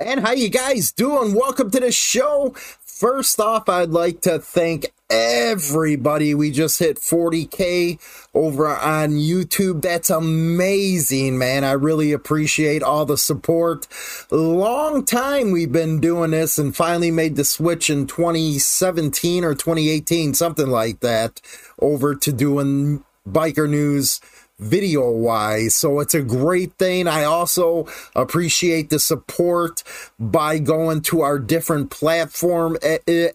And how you guys doing? Welcome to the show. First off, I'd like to thank everybody. We just hit 40k over on YouTube. That's amazing, man. I really appreciate all the support. Long time we've been doing this and finally made the switch in 2017 or 2018, something like that, over to doing biker news video wise. So it's a great thing. I also appreciate the support by going to our different platform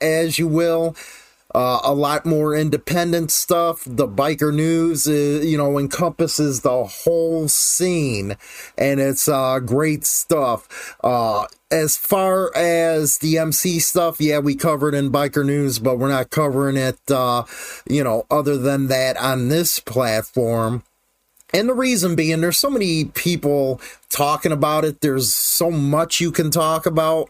as you will. Uh, a lot more independent stuff. The biker news, uh, you know, encompasses the whole scene, and it's uh, great stuff. Uh, as far as the MC stuff, yeah, we covered in biker news, but we're not covering it, uh, you know, other than that on this platform. And the reason being, there's so many people talking about it. There's so much you can talk about.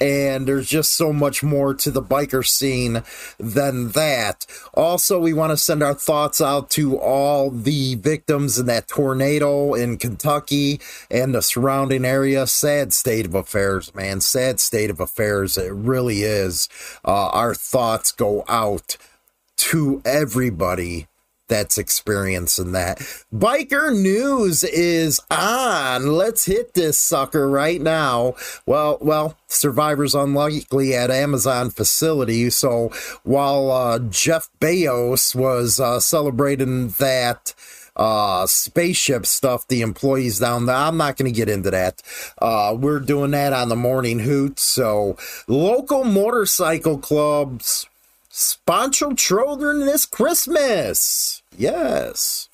And there's just so much more to the biker scene than that. Also, we want to send our thoughts out to all the victims in that tornado in Kentucky and the surrounding area. Sad state of affairs, man. Sad state of affairs. It really is. Uh, our thoughts go out to everybody that's experiencing that. Biker news is on. Let's hit this sucker right now. Well, well, survivors unlikely at Amazon facility. So while uh, Jeff Bezos was uh, celebrating that uh, spaceship stuff, the employees down there. I'm not going to get into that. Uh, we're doing that on the morning hoot. So, local motorcycle clubs sponsor children this Christmas. Yes.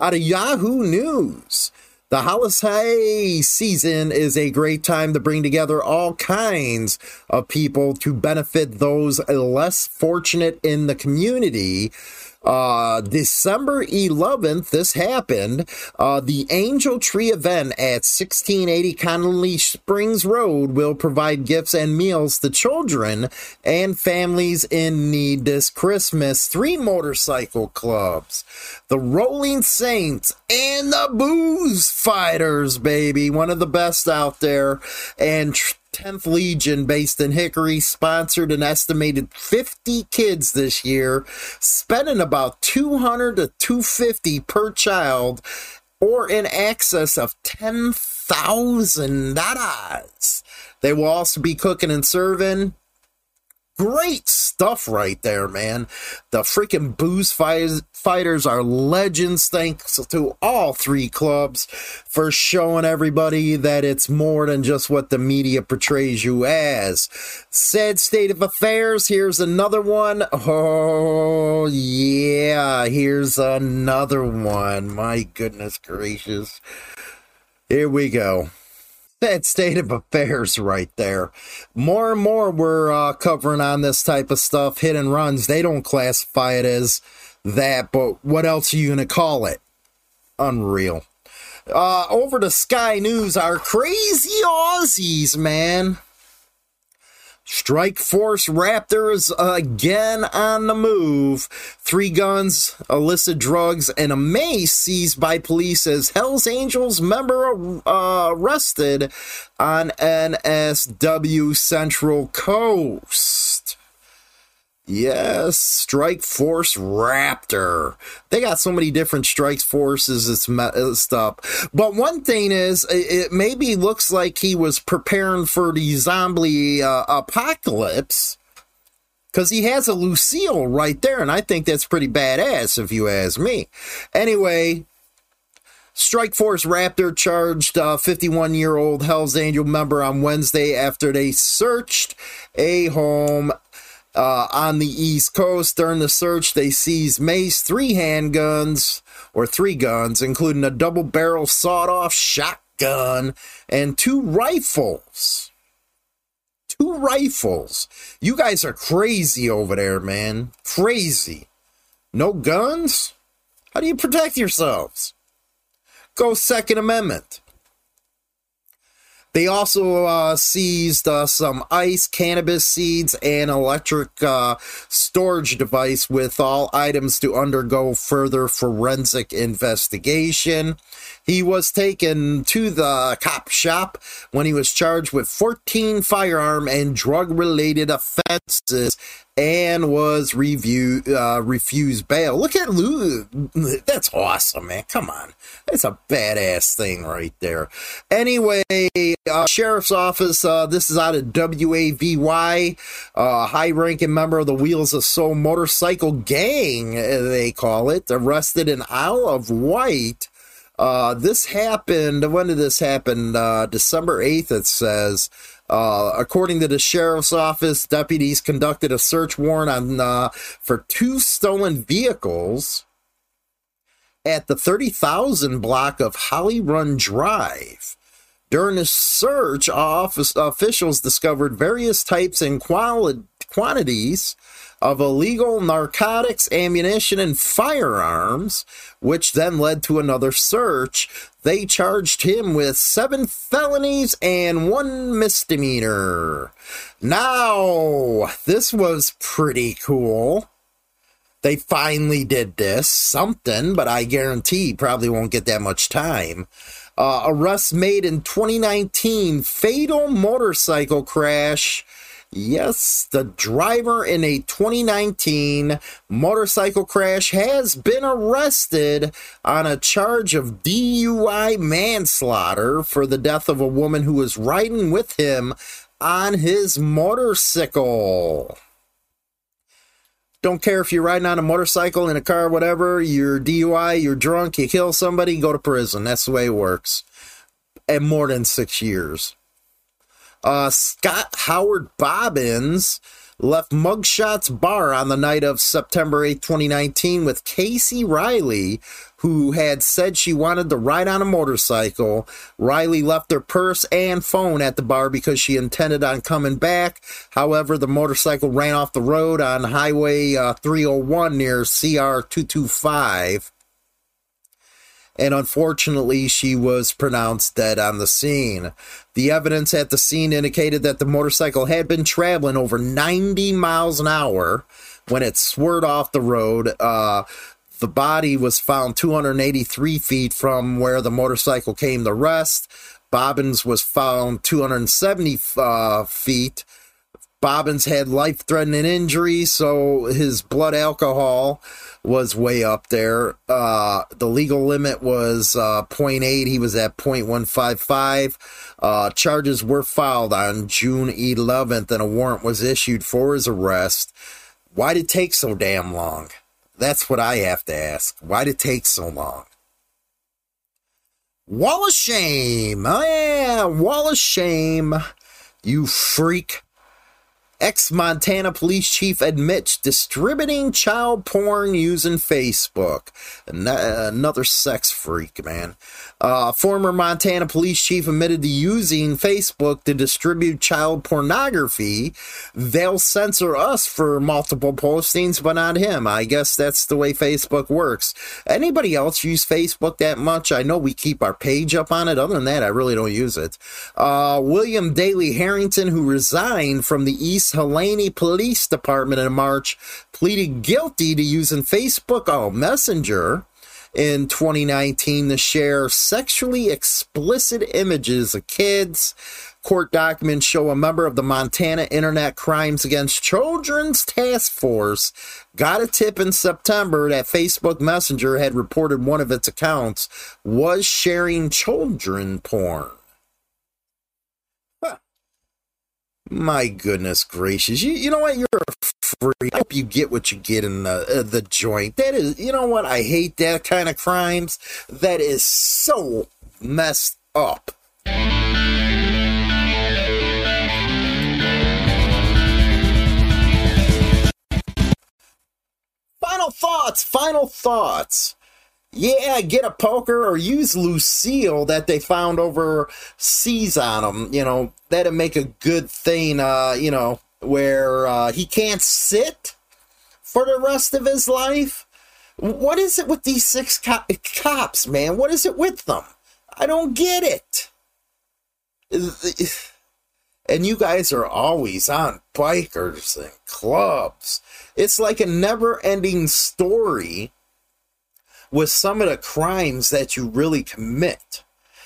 Out of Yahoo News. The holiday season is a great time to bring together all kinds of people to benefit those less fortunate in the community uh, December 11th, this happened. Uh, the Angel Tree event at 1680 Connelly Springs Road will provide gifts and meals to children and families in need this Christmas. Three motorcycle clubs, the Rolling Saints, and the Booze Fighters, baby. One of the best out there. And 10th Legion, based in Hickory, sponsored an estimated 50 kids this year, spending about 200 to 250 per child, or in excess of $10,000. They will also be cooking and serving great stuff right there, man. The freaking booze fighters are legends. Thanks to all three clubs for showing everybody that it's more than just what the media portrays you as. Said state of affairs. Here's another one. Oh, yeah. Here's another one. My goodness gracious. Here we go that state of affairs right there. More and more we're uh, covering on this type of stuff, hit and runs. They don't classify it as that, but what else are you going to call it? Unreal. Uh, over to Sky News, our crazy Aussies, man. Strike Force Raptors again on the move. Three guns, illicit drugs, and a mace seized by police as Hells Angels member uh, arrested on NSW Central Coast. Yes, Strike Force Raptor. They got so many different Strike Forces, it's messed up. But one thing is, it maybe looks like he was preparing for the zombie uh, apocalypse. Because he has a Lucille right there, and I think that's pretty badass if you ask me. Anyway, Strike Force Raptor charged a 51 year old Hells Angel member on Wednesday after they searched a home Uh, on the East Coast, during the search, they seized Mace three handguns, or three guns, including a double barrel sawed off shotgun and two rifles. Two rifles. You guys are crazy over there, man. Crazy. No guns? How do you protect yourselves? Go Second Amendment. They also uh, seized uh, some ice, cannabis seeds, and electric uh, storage device with all items to undergo further forensic investigation. He was taken to the cop shop when he was charged with 14 firearm and drug related offenses and was review uh, refused bail. Look at Lou. That's awesome, man. Come on. That's a badass thing right there. Anyway, uh, sheriff's office. Uh, this is out of WAVY. Uh, high ranking member of the Wheels of Soul motorcycle gang, they call it, arrested in Isle of Wight. Uh, this happened. When did this happen? Uh, December 8th, it says. Uh, according to the sheriff's office, deputies conducted a search warrant on uh, for two stolen vehicles at the 30,000 block of Holly Run Drive. During the search, office officials discovered various types and quali- quantities of illegal narcotics, ammunition, and firearms, which then led to another search. They charged him with seven felonies and one misdemeanor. Now, this was pretty cool. They finally did this, something, but I guarantee probably won't get that much time. Uh, arrest made in 2019, fatal motorcycle crash Yes, the driver in a 2019 motorcycle crash has been arrested on a charge of DUI manslaughter for the death of a woman who was riding with him on his motorcycle. Don't care if you're riding on a motorcycle, in a car, whatever, you're DUI, you're drunk, you kill somebody, go to prison. That's the way it works. And more than six years. Uh, Scott Howard Bobbins left Mugshots Bar on the night of September 8, 2019, with Casey Riley, who had said she wanted to ride on a motorcycle. Riley left her purse and phone at the bar because she intended on coming back. However, the motorcycle ran off the road on Highway uh, 301 near CR 225 and unfortunately, she was pronounced dead on the scene. The evidence at the scene indicated that the motorcycle had been traveling over 90 miles an hour when it swerved off the road. Uh, the body was found 283 feet from where the motorcycle came to rest. Bobbins was found 270 uh, feet Bobbins had life threatening injuries, so his blood alcohol was way up there. Uh, the legal limit was uh, 0.8. He was at 0.155. Uh, charges were filed on June 11th, and a warrant was issued for his arrest. Why did it take so damn long? That's what I have to ask. Why did it take so long? Wall of shame. Oh, yeah, wall of shame. You freak. Ex Montana police chief admits distributing child porn using Facebook. Another sex freak, man. Uh, former Montana police chief admitted to using Facebook to distribute child pornography. They'll censor us for multiple postings, but not him. I guess that's the way Facebook works. Anybody else use Facebook that much? I know we keep our page up on it. Other than that, I really don't use it. Uh, William Daly Harrington, who resigned from the East Helena Police Department in March, pleaded guilty to using Facebook oh, Messenger in 2019 to share sexually explicit images of kids. Court documents show a member of the Montana Internet Crimes Against Children's Task Force got a tip in September that Facebook Messenger had reported one of its accounts was sharing children porn. My goodness gracious! You, you know what? You're a freak. I hope you get what you get in the uh, the joint. That is, you know what? I hate that kind of crimes. That is so messed up. Final thoughts. Final thoughts. Yeah, get a poker or use Lucille that they found over seas on him. You know, that'd make a good thing, uh, you know, where uh, he can't sit for the rest of his life. What is it with these six co- cops, man? What is it with them? I don't get it. And you guys are always on bikers and clubs. It's like a never ending story with some of the crimes that you really commit.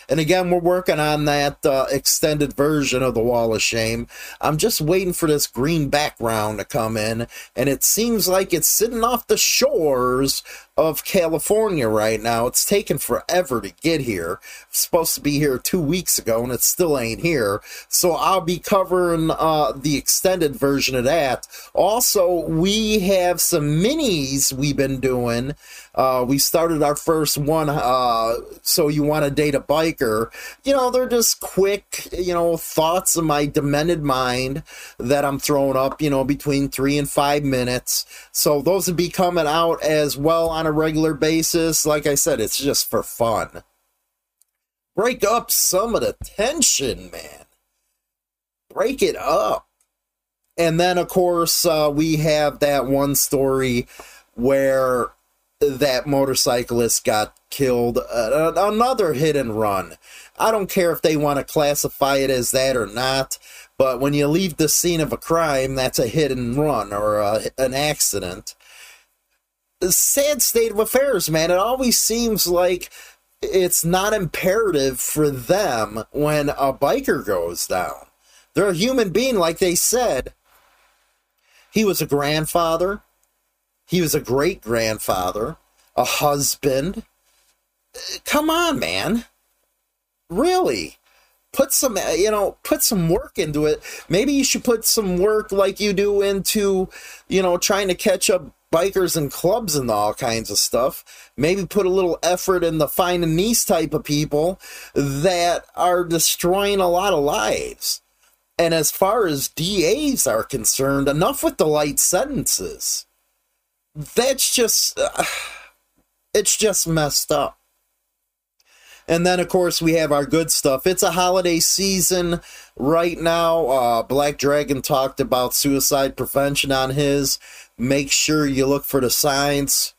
And again, we're working on that uh, extended version of the Wall of Shame. I'm just waiting for this green background to come in, and it seems like it's sitting off the shores of California right now. It's taken forever to get here. It's supposed to be here two weeks ago, and it still ain't here. So I'll be covering uh, the extended version of that. Also, we have some minis we've been doing. Uh, we started our first one. Uh, so you want to date a biker? You know, they're just quick, you know, thoughts of my demented mind that I'm throwing up. You know, between three and five minutes. So those would be coming out as well on a regular basis. Like I said, it's just for fun. Break up some of the tension, man. Break it up. And then, of course, uh, we have that one story where that motorcyclist got killed. Uh, another hit and run. I don't care if they want to classify it as that or not, but when you leave the scene of a crime, that's a hit and run or a, an accident sad state of affairs, man. It always seems like it's not imperative for them when a biker goes down. They're a human being, like they said. He was a grandfather. He was a great grandfather, a husband. Come on, man. Really? Put some, you know, put some work into it. Maybe you should put some work like you do into, you know, trying to catch up bikers and clubs and all kinds of stuff. Maybe put a little effort in the finding these type of people that are destroying a lot of lives. And as far as DAs are concerned, enough with the light sentences. That's just, uh, it's just messed up. And then, of course, we have our good stuff. It's a holiday season right now. Uh, Black Dragon talked about suicide prevention on his. Make sure you look for the signs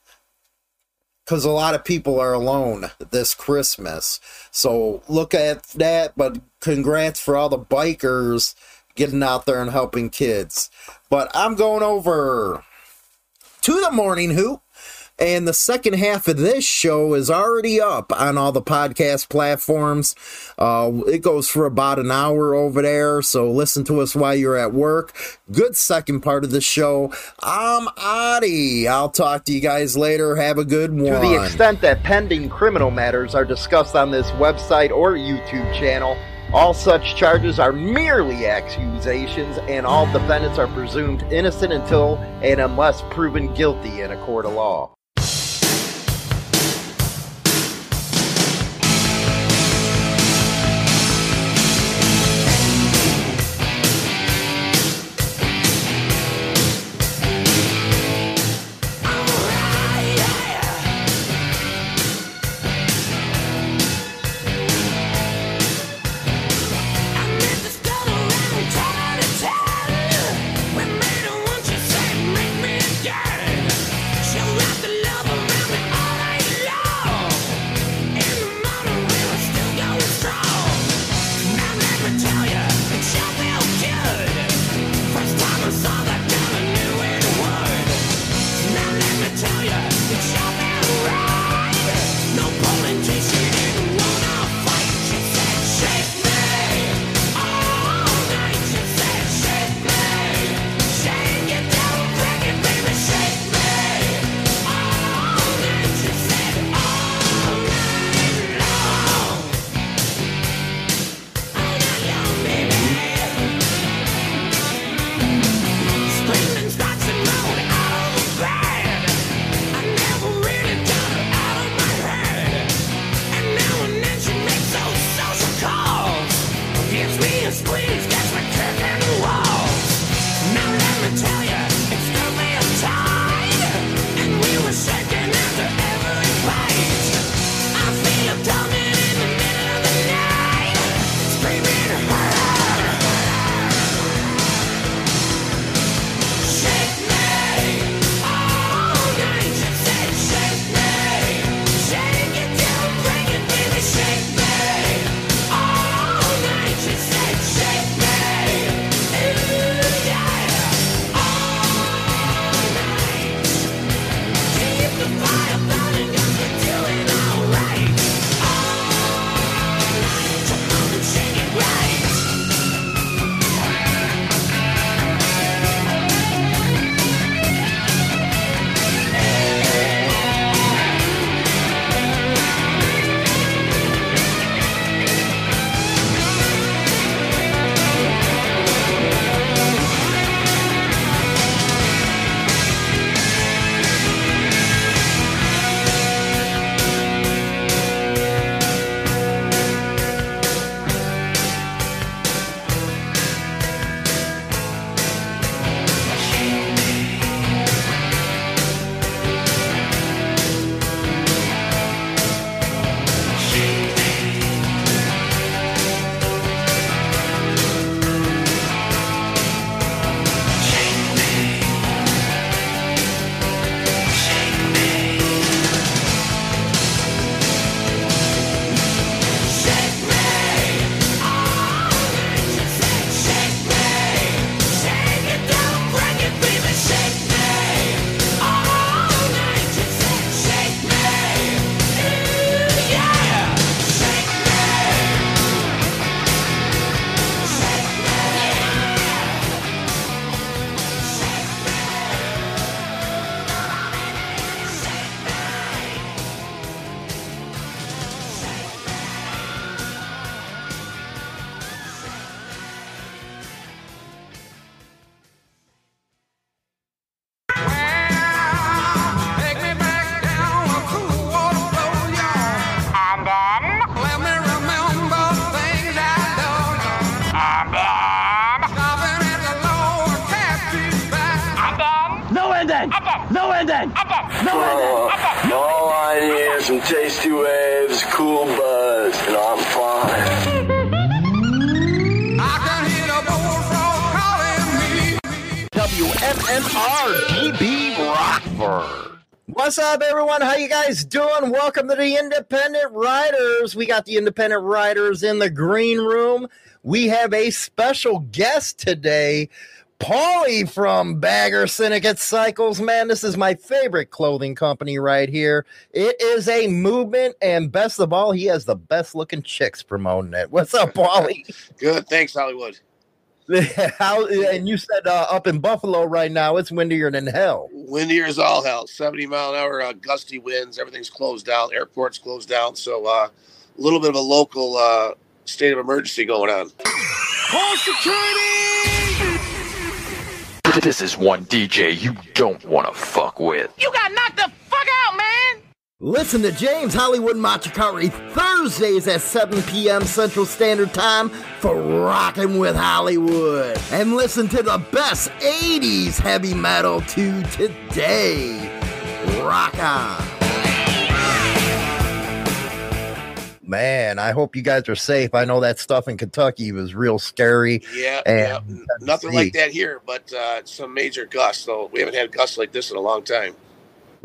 because a lot of people are alone this Christmas. So look at that. But congrats for all the bikers getting out there and helping kids. But I'm going over to the morning hoop. And the second half of this show is already up on all the podcast platforms. Uh, it goes for about an hour over there, so listen to us while you're at work. Good second part of the show. I'm Adi. I'll talk to you guys later. Have a good one. To the extent that pending criminal matters are discussed on this website or YouTube channel, all such charges are merely accusations, and all defendants are presumed innocent until and unless proven guilty in a court of law. Guys doing? Welcome to the Independent Riders. We got the Independent Riders in the green room. We have a special guest today, Paulie from Bagger Syndicate Cycles. Man, this is my favorite clothing company right here. It is a movement, and best of all, he has the best looking chicks promoting it. What's up, Paulie? Good, thanks, Hollywood. How and you said uh, up in Buffalo right now it's windier than hell. Windier as all hell. Seventy mile an hour, uh, gusty winds. Everything's closed down. Airports closed down. So uh, a little bit of a local uh, state of emergency going on. This is one DJ you don't want to fuck with. You got knocked the fuck out, man! Listen to James Hollywood Machikari Thursdays at 7 p.m. Central Standard Time for Rockin' with Hollywood. And listen to the best 80s heavy metal to today. Rock on. Man, I hope you guys are safe. I know that stuff in Kentucky was real scary. Yeah, And yeah. nothing like that here, but uh, some major gusts. Though we haven't had gusts like this in a long time.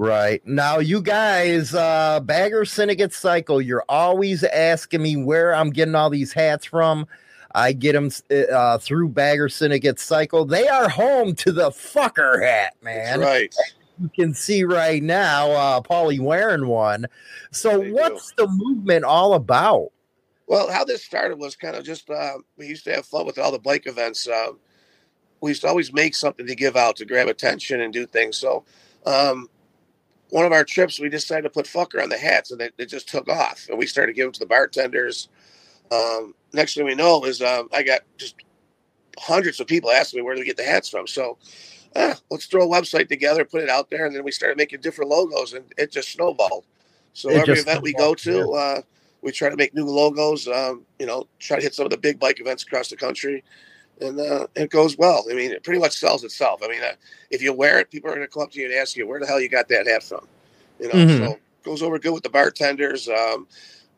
Right. Now, you guys, uh, Bagger Syndicate Cycle, you're always asking me where I'm getting all these hats from. I get them uh, through Bagger Syndicate Cycle. They are home to the fucker hat, man. That's right. You can see right now, uh, Paulie wearing one. So, They do. what's the movement all about? Well, how this started was kind of just uh, we used to have fun with all the bike events. Uh, we used to always make something to give out to grab attention and do things. So, um, one of our trips, we decided to put fucker on the hats, and it, it just took off. And we started giving to the bartenders. Um, next thing we know is um, I got just hundreds of people asking me where do we get the hats from. So, eh, let's throw a website together, put it out there, and then we started making different logos, and it just snowballed. So It every event we go to, uh, we try to make new logos. Um, you know, try to hit some of the big bike events across the country, and uh, it goes well. I mean, it pretty much sells itself. I mean, uh, if you wear it, people are going to come up to you and ask you, "Where the hell you got that hat from?" You know, Mhm. so goes over good with the bartenders. Um,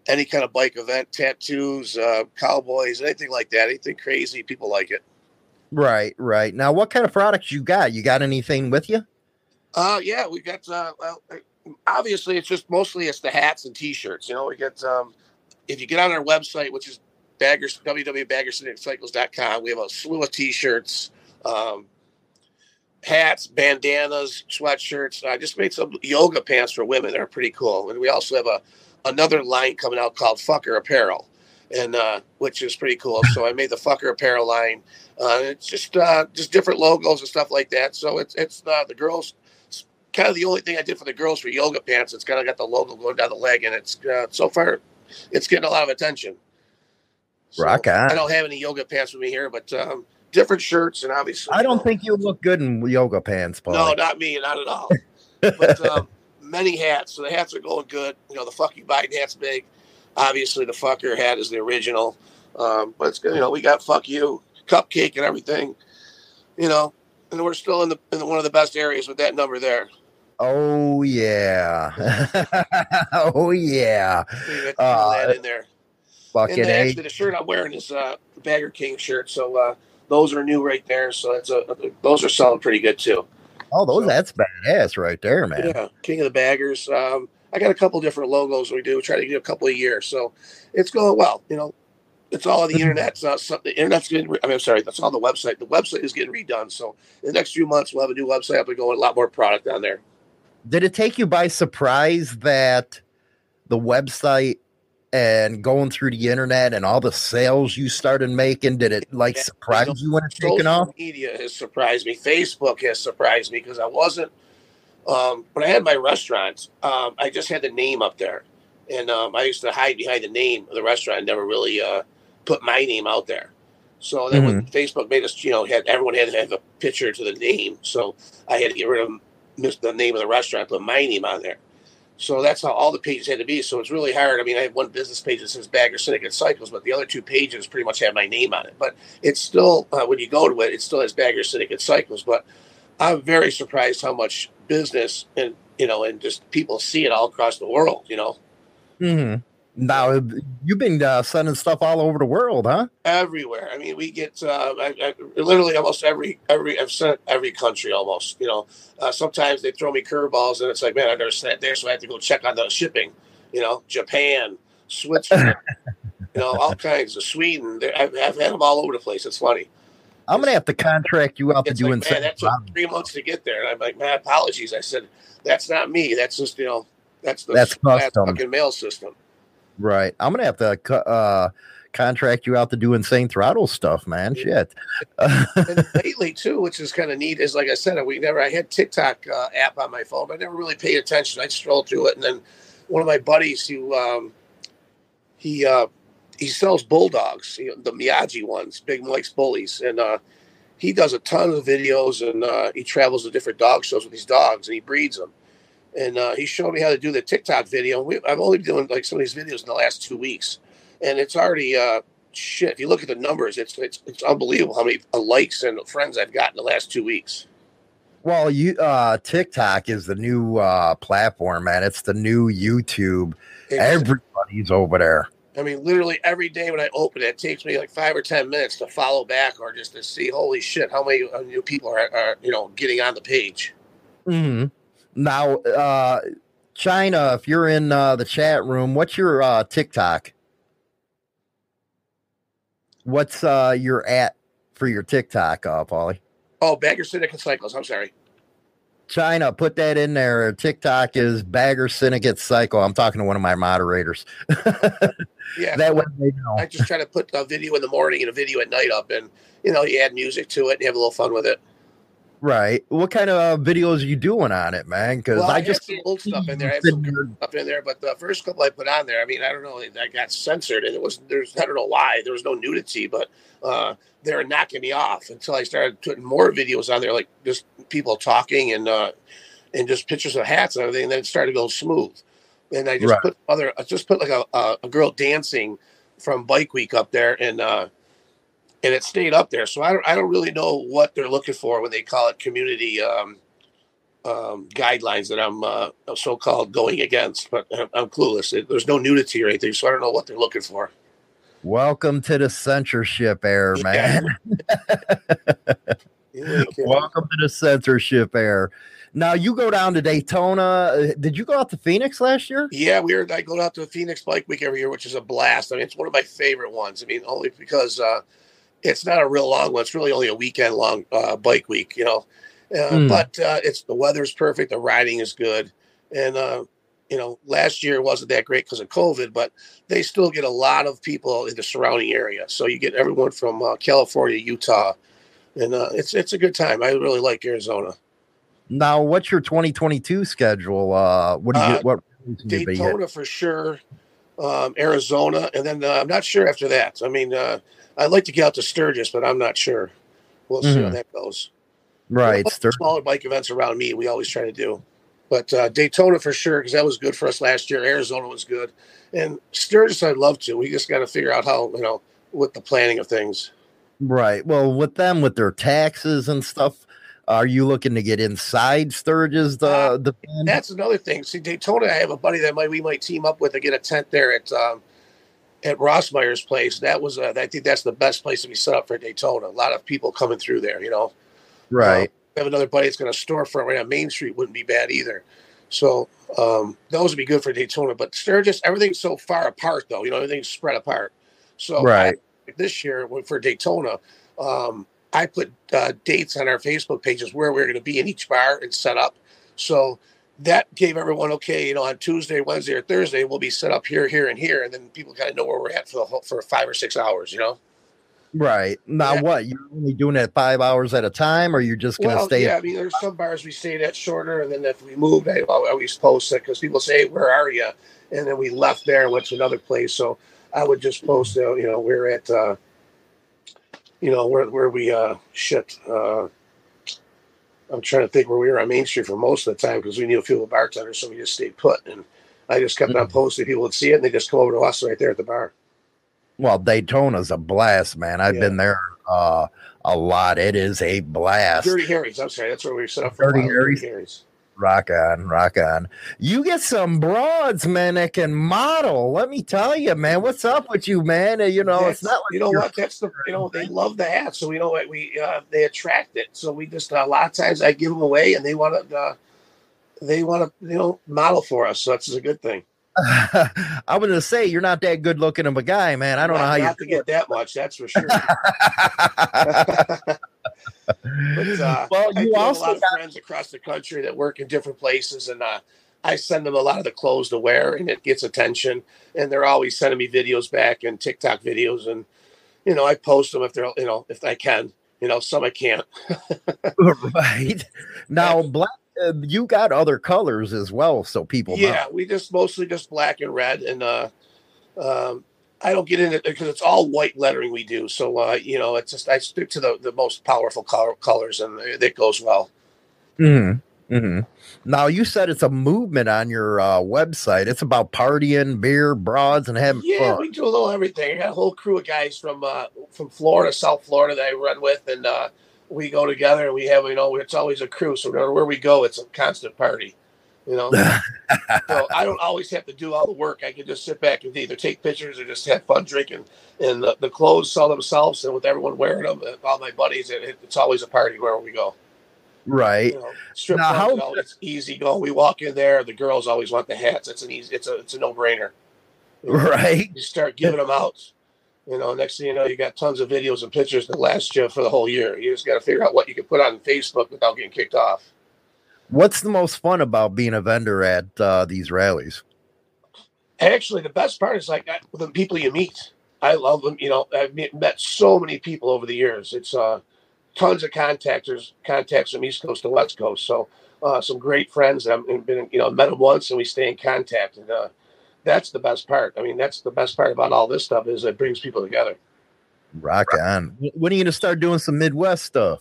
any kind of bike event, tattoos, uh, cowboys, anything like that, anything crazy, people like it. Right, right. Now, what kind of products you got? You got anything with you? Uh, yeah, we got. Uh, well, obviously, it's just mostly it's the hats and T-shirts. You know, we get. Um, if you get on our website, which is baggers www.baggersyndicatecycles.com, we have a slew of T-shirts, um, hats, bandanas, sweatshirts. I just made some yoga pants for women. They're pretty cool, and we also have a another line coming out called Fucker Apparel, and uh, which is pretty cool. So I made the Fucker Apparel line. Uh, it's just uh, just different logos and stuff like that. So it's it's uh, the girls. It's kind of the only thing I did for the girls for yoga pants. It's kind of got the logo going down the leg, and it's uh, so far it's getting a lot of attention. So, Rock on. I don't have any yoga pants with me here, but um, different shirts and obviously. I don't know, think you look good in yoga pants, Paulie. no, not me, not at all. but um, many hats. So the hats are going good. You know, the fuck you Biden hat's big. Obviously, the fucker hat is the original. Um, but it's good. You know, we got fuck you, cupcake, and everything. You know, and we're still in the in the, one of the best areas with that number there. Oh yeah. oh yeah. Uh, that in there. Fucking and then actually, the shirt I'm wearing is uh, the Bagger King shirt. So uh, those are new right there. So that's a those are selling pretty good too. Oh, those so- that's badass right there, man. Yeah, King of the Baggers. Um, I got a couple different logos we do. We Try to get a couple a year, so it's going well. You know, it's all on the internet. So the internet's getting. Re- I mean, I'm sorry, that's on the website. The website is getting redone. So in the next few months, we'll have a new website up and going. A lot more product on there. Did it take you by surprise that the website and going through the internet and all the sales you started making, did it like Yeah, surprise you know, you when it's taken Social off? media has surprised me. Facebook has surprised me because I wasn't. Um, when I had my restaurant, um, I just had the name up there, and um, I used to hide behind the name of the restaurant. I never really uh, put my name out there. So then when Facebook made us, you know, had everyone had to have a picture to the name, so I had to get rid of the name of the restaurant, put my name on there. So that's how all the pages had to be. So it's really hard. I mean, I have one business page that says Bagger Syndicate Cycles, but the other two pages pretty much have my name on it. But it's still, uh, when you go to it, it still has Bagger Syndicate Cycles. But I'm very surprised how much business and you know, and just people see it all across the world, you know, hmm Now you've been uh, sending stuff all over the world, huh? everywhere. I mean, we get uh, I, I, literally almost every every I've sent every country almost. You know, uh, sometimes they throw me curveballs, and it's like, man, I never sent there, so I have to go check on the shipping. You know, Japan, Switzerland, you know, all kinds of Sweden. I've, I've had them all over the place. It's funny. I'm gonna have to contract you out to It's do like, insane. man, that took three months to get there, and I'm like, man, apologies. I said, that's not me. That's just you know, that's the That's custom. fucking mail system. Right. I'm gonna have to uh, contract you out to do insane throttle stuff, man. Shit. and lately too, which is kind of neat, is like I said, we never. I had TikTok uh, app on my phone, but I never really paid attention. I strolled through it, and then one of my buddies who um, he uh, he sells bulldogs, you know, the Miyagi ones, Big Mike's bullies, and uh, he does a ton of videos, and uh, he travels to different dog shows with these dogs, and he breeds them. And uh, he showed me how to do the TikTok video. We, I've only been doing like some of these videos in the last two weeks, and it's already uh, shit. If you look at the numbers, it's it's it's unbelievable how many uh, likes and friends I've got in the last two weeks. Well, you uh TikTok is the new uh platform, man. It's the new YouTube. It's- Everybody's over there. I mean, literally every day when I open it, it takes me like five or ten minutes to follow back or just to see, holy shit, how many uh, new people are, are you know getting on the page. hmm Now, uh China, if you're in uh the chat room, what's your uh TikTok? What's uh your at for your TikTok, uh, Paulie? Oh, Bagger Syndicate Cycles. I'm sorry. China, put that in there. TikTok is Bagger Syndicate Cycle. I'm talking to one of my moderators. Yeah, that way they know. I just try to put a video in the morning and a video at night up, and you know, you add music to it and have a little fun with it. Right. What kind of uh, videos are you doing on it, man? Because Well, I, I just some old stuff in there. I have some good stuff in there, but the first couple I put on there, I mean, I don't know, I got censored, and it was there's I don't know why there was no nudity, but uh, they were knocking me off until I started putting more videos on there, like just people talking and uh, and just pictures of hats and everything. And then it started to go smooth, and I just Right. put other, I just put like a, a a girl dancing from Bike Week up there, and uh, and it stayed up there. So I don't I don't really know what they're looking for when they call it community. Um, um, guidelines that I'm uh, so-called going against, but I'm, clueless. There's no nudity or anything, so I don't know what they're looking for. welcome to the censorship era, man. welcome to the censorship era. Now you go down to Daytona. Uh, Did you go out to Phoenix last year? Yeah, we were. I go out to the Phoenix Bike Week every year, which is a blast. I mean, it's one of my favorite ones. I mean, only because uh, it's not a real long one. It's really only a weekend long uh, bike week, you know. Uh, Hmm. But uh, it's the weather's perfect. The riding is good, and uh, you know, last year wasn't that great because of COVID, but they still get a lot of people in the surrounding area. So you get everyone from uh, California, Utah, and uh, it's it's a good time. I really like Arizona. Now, what's your 2022 schedule? Uh, what do you what? Daytona for sure, um, Arizona, and then uh, I'm not sure after that. I mean, uh, I'd like to get out to Sturgis, but I'm not sure. We'll see how Mhm. that goes. Right, Well, smaller bike events around me, we always try to do. But uh, Daytona for sure, because that was good for us last year. Arizona was good, and Sturgis I'd love to. We just got to figure out how you know with the planning of things. right. Well, with them with their taxes and stuff, are you looking to get inside Sturgis? The Uh, the That's another thing. See, Daytona, I have a buddy that might we might team up with to get a tent there at um, at Rossmeyer's place. That was uh, I think that's the best place to be set up for Daytona. A lot of people coming through there. You know, right. I have another buddy that's got a storefront right on Main Street. Wouldn't be bad either. So um, those would be good for Daytona. But Sturgis, everything's so far apart though. You know, everything's spread apart. So Right. I- this year for Daytona, um, I put uh, dates on our Facebook pages where we're going to be in each bar and set up. So that gave everyone okay. You know, on Tuesday, Wednesday, or Thursday, we'll be set up here, here, and here, and then people kind of know where we're at for the whole, for five or six hours. You know. Right. Now, Yeah. what? You're only doing it five hours at a time, or you're just going to Well, stay? yeah, I mean, there's some bars we stayed at shorter, and then if we moved, I I always post it because people say, "Where are you?" And then we left there and went to another place. So I would just post, uh, you know, we're at, uh, you know, where where we uh, shit. Uh, I'm trying to think where we were on Main Street for most of the time because we knew a few of the bartenders, so we just stayed put. And I just kept on posting. People would see it, and they just come over to us right there at the bar. Well, Daytona's a blast, man. I've Yeah. been there uh, a lot. It is a blast. Dirty Harry's. I'm sorry, that's where we set up for Dirty a while, Harry's? Rock on, rock on. You get some broads, man, that can model. Let me tell you, man, what's up with you, man? Uh, You know, That's- it's not like you know what that's the you know they love the hat so we know what we uh, they attract it so we just a lot of times i give them away and they want to uh, they want to you know model for us so that's a good thing I was gonna say you're not that good looking of a guy, man. I don't know how you not to get that much that's for sure but uh, well, I you have a also lot of friends across the country that work in different places, and uh, I send them a lot of the clothes to wear, and it gets attention. And they're always sending me videos back and TikTok videos, and you know I post them if they're you know if I can. You know, some I can't. right now, black. Uh, you got other colors as well, so people. know. Yeah, we just mostly just black and red, and uh, um, I don't get into it because it's all white lettering we do. So uh, you know, it's just I stick to the the most powerful color, colors, and it goes well. hmm hmm Now you said it's a movement on your uh, website. It's about partying, beer, broads, and having Yeah, fun. we do a little everything. I got a whole crew of guys from uh, from Florida, South Florida that I run with, and uh, we go together and we have you know it's always a crew. So no matter where we go, it's a constant party. You know, so I don't always have to do all the work. I can just sit back and either take pictures or just have fun drinking. And the, the clothes sell themselves, and with everyone wearing them, and uh, all my buddies, it, it's always a party wherever we go. right. You know, strip Now, how- it's easy go. We walk in there, the girls always want the hats. It's an easy, it's a it's a no brainer. Right. You start giving them out. You know, next thing you know, you got tons of videos and pictures that last you for the whole year. You just got to figure out what you can put on Facebook without getting kicked off. What's the most fun about being a vendor at uh, these rallies? Actually, the best part is like the people you meet. I love them. You know, I've met- met so many people over the years. It's uh, tons of contactors, contacts from East Coast to West Coast. So uh, some great friends. that I've been, you know, met them once and we stay in contact. And uh, that's the best part. I mean, that's the best part about all this stuff is it brings people together. Rock on. When are you gonna start doing some Midwest stuff?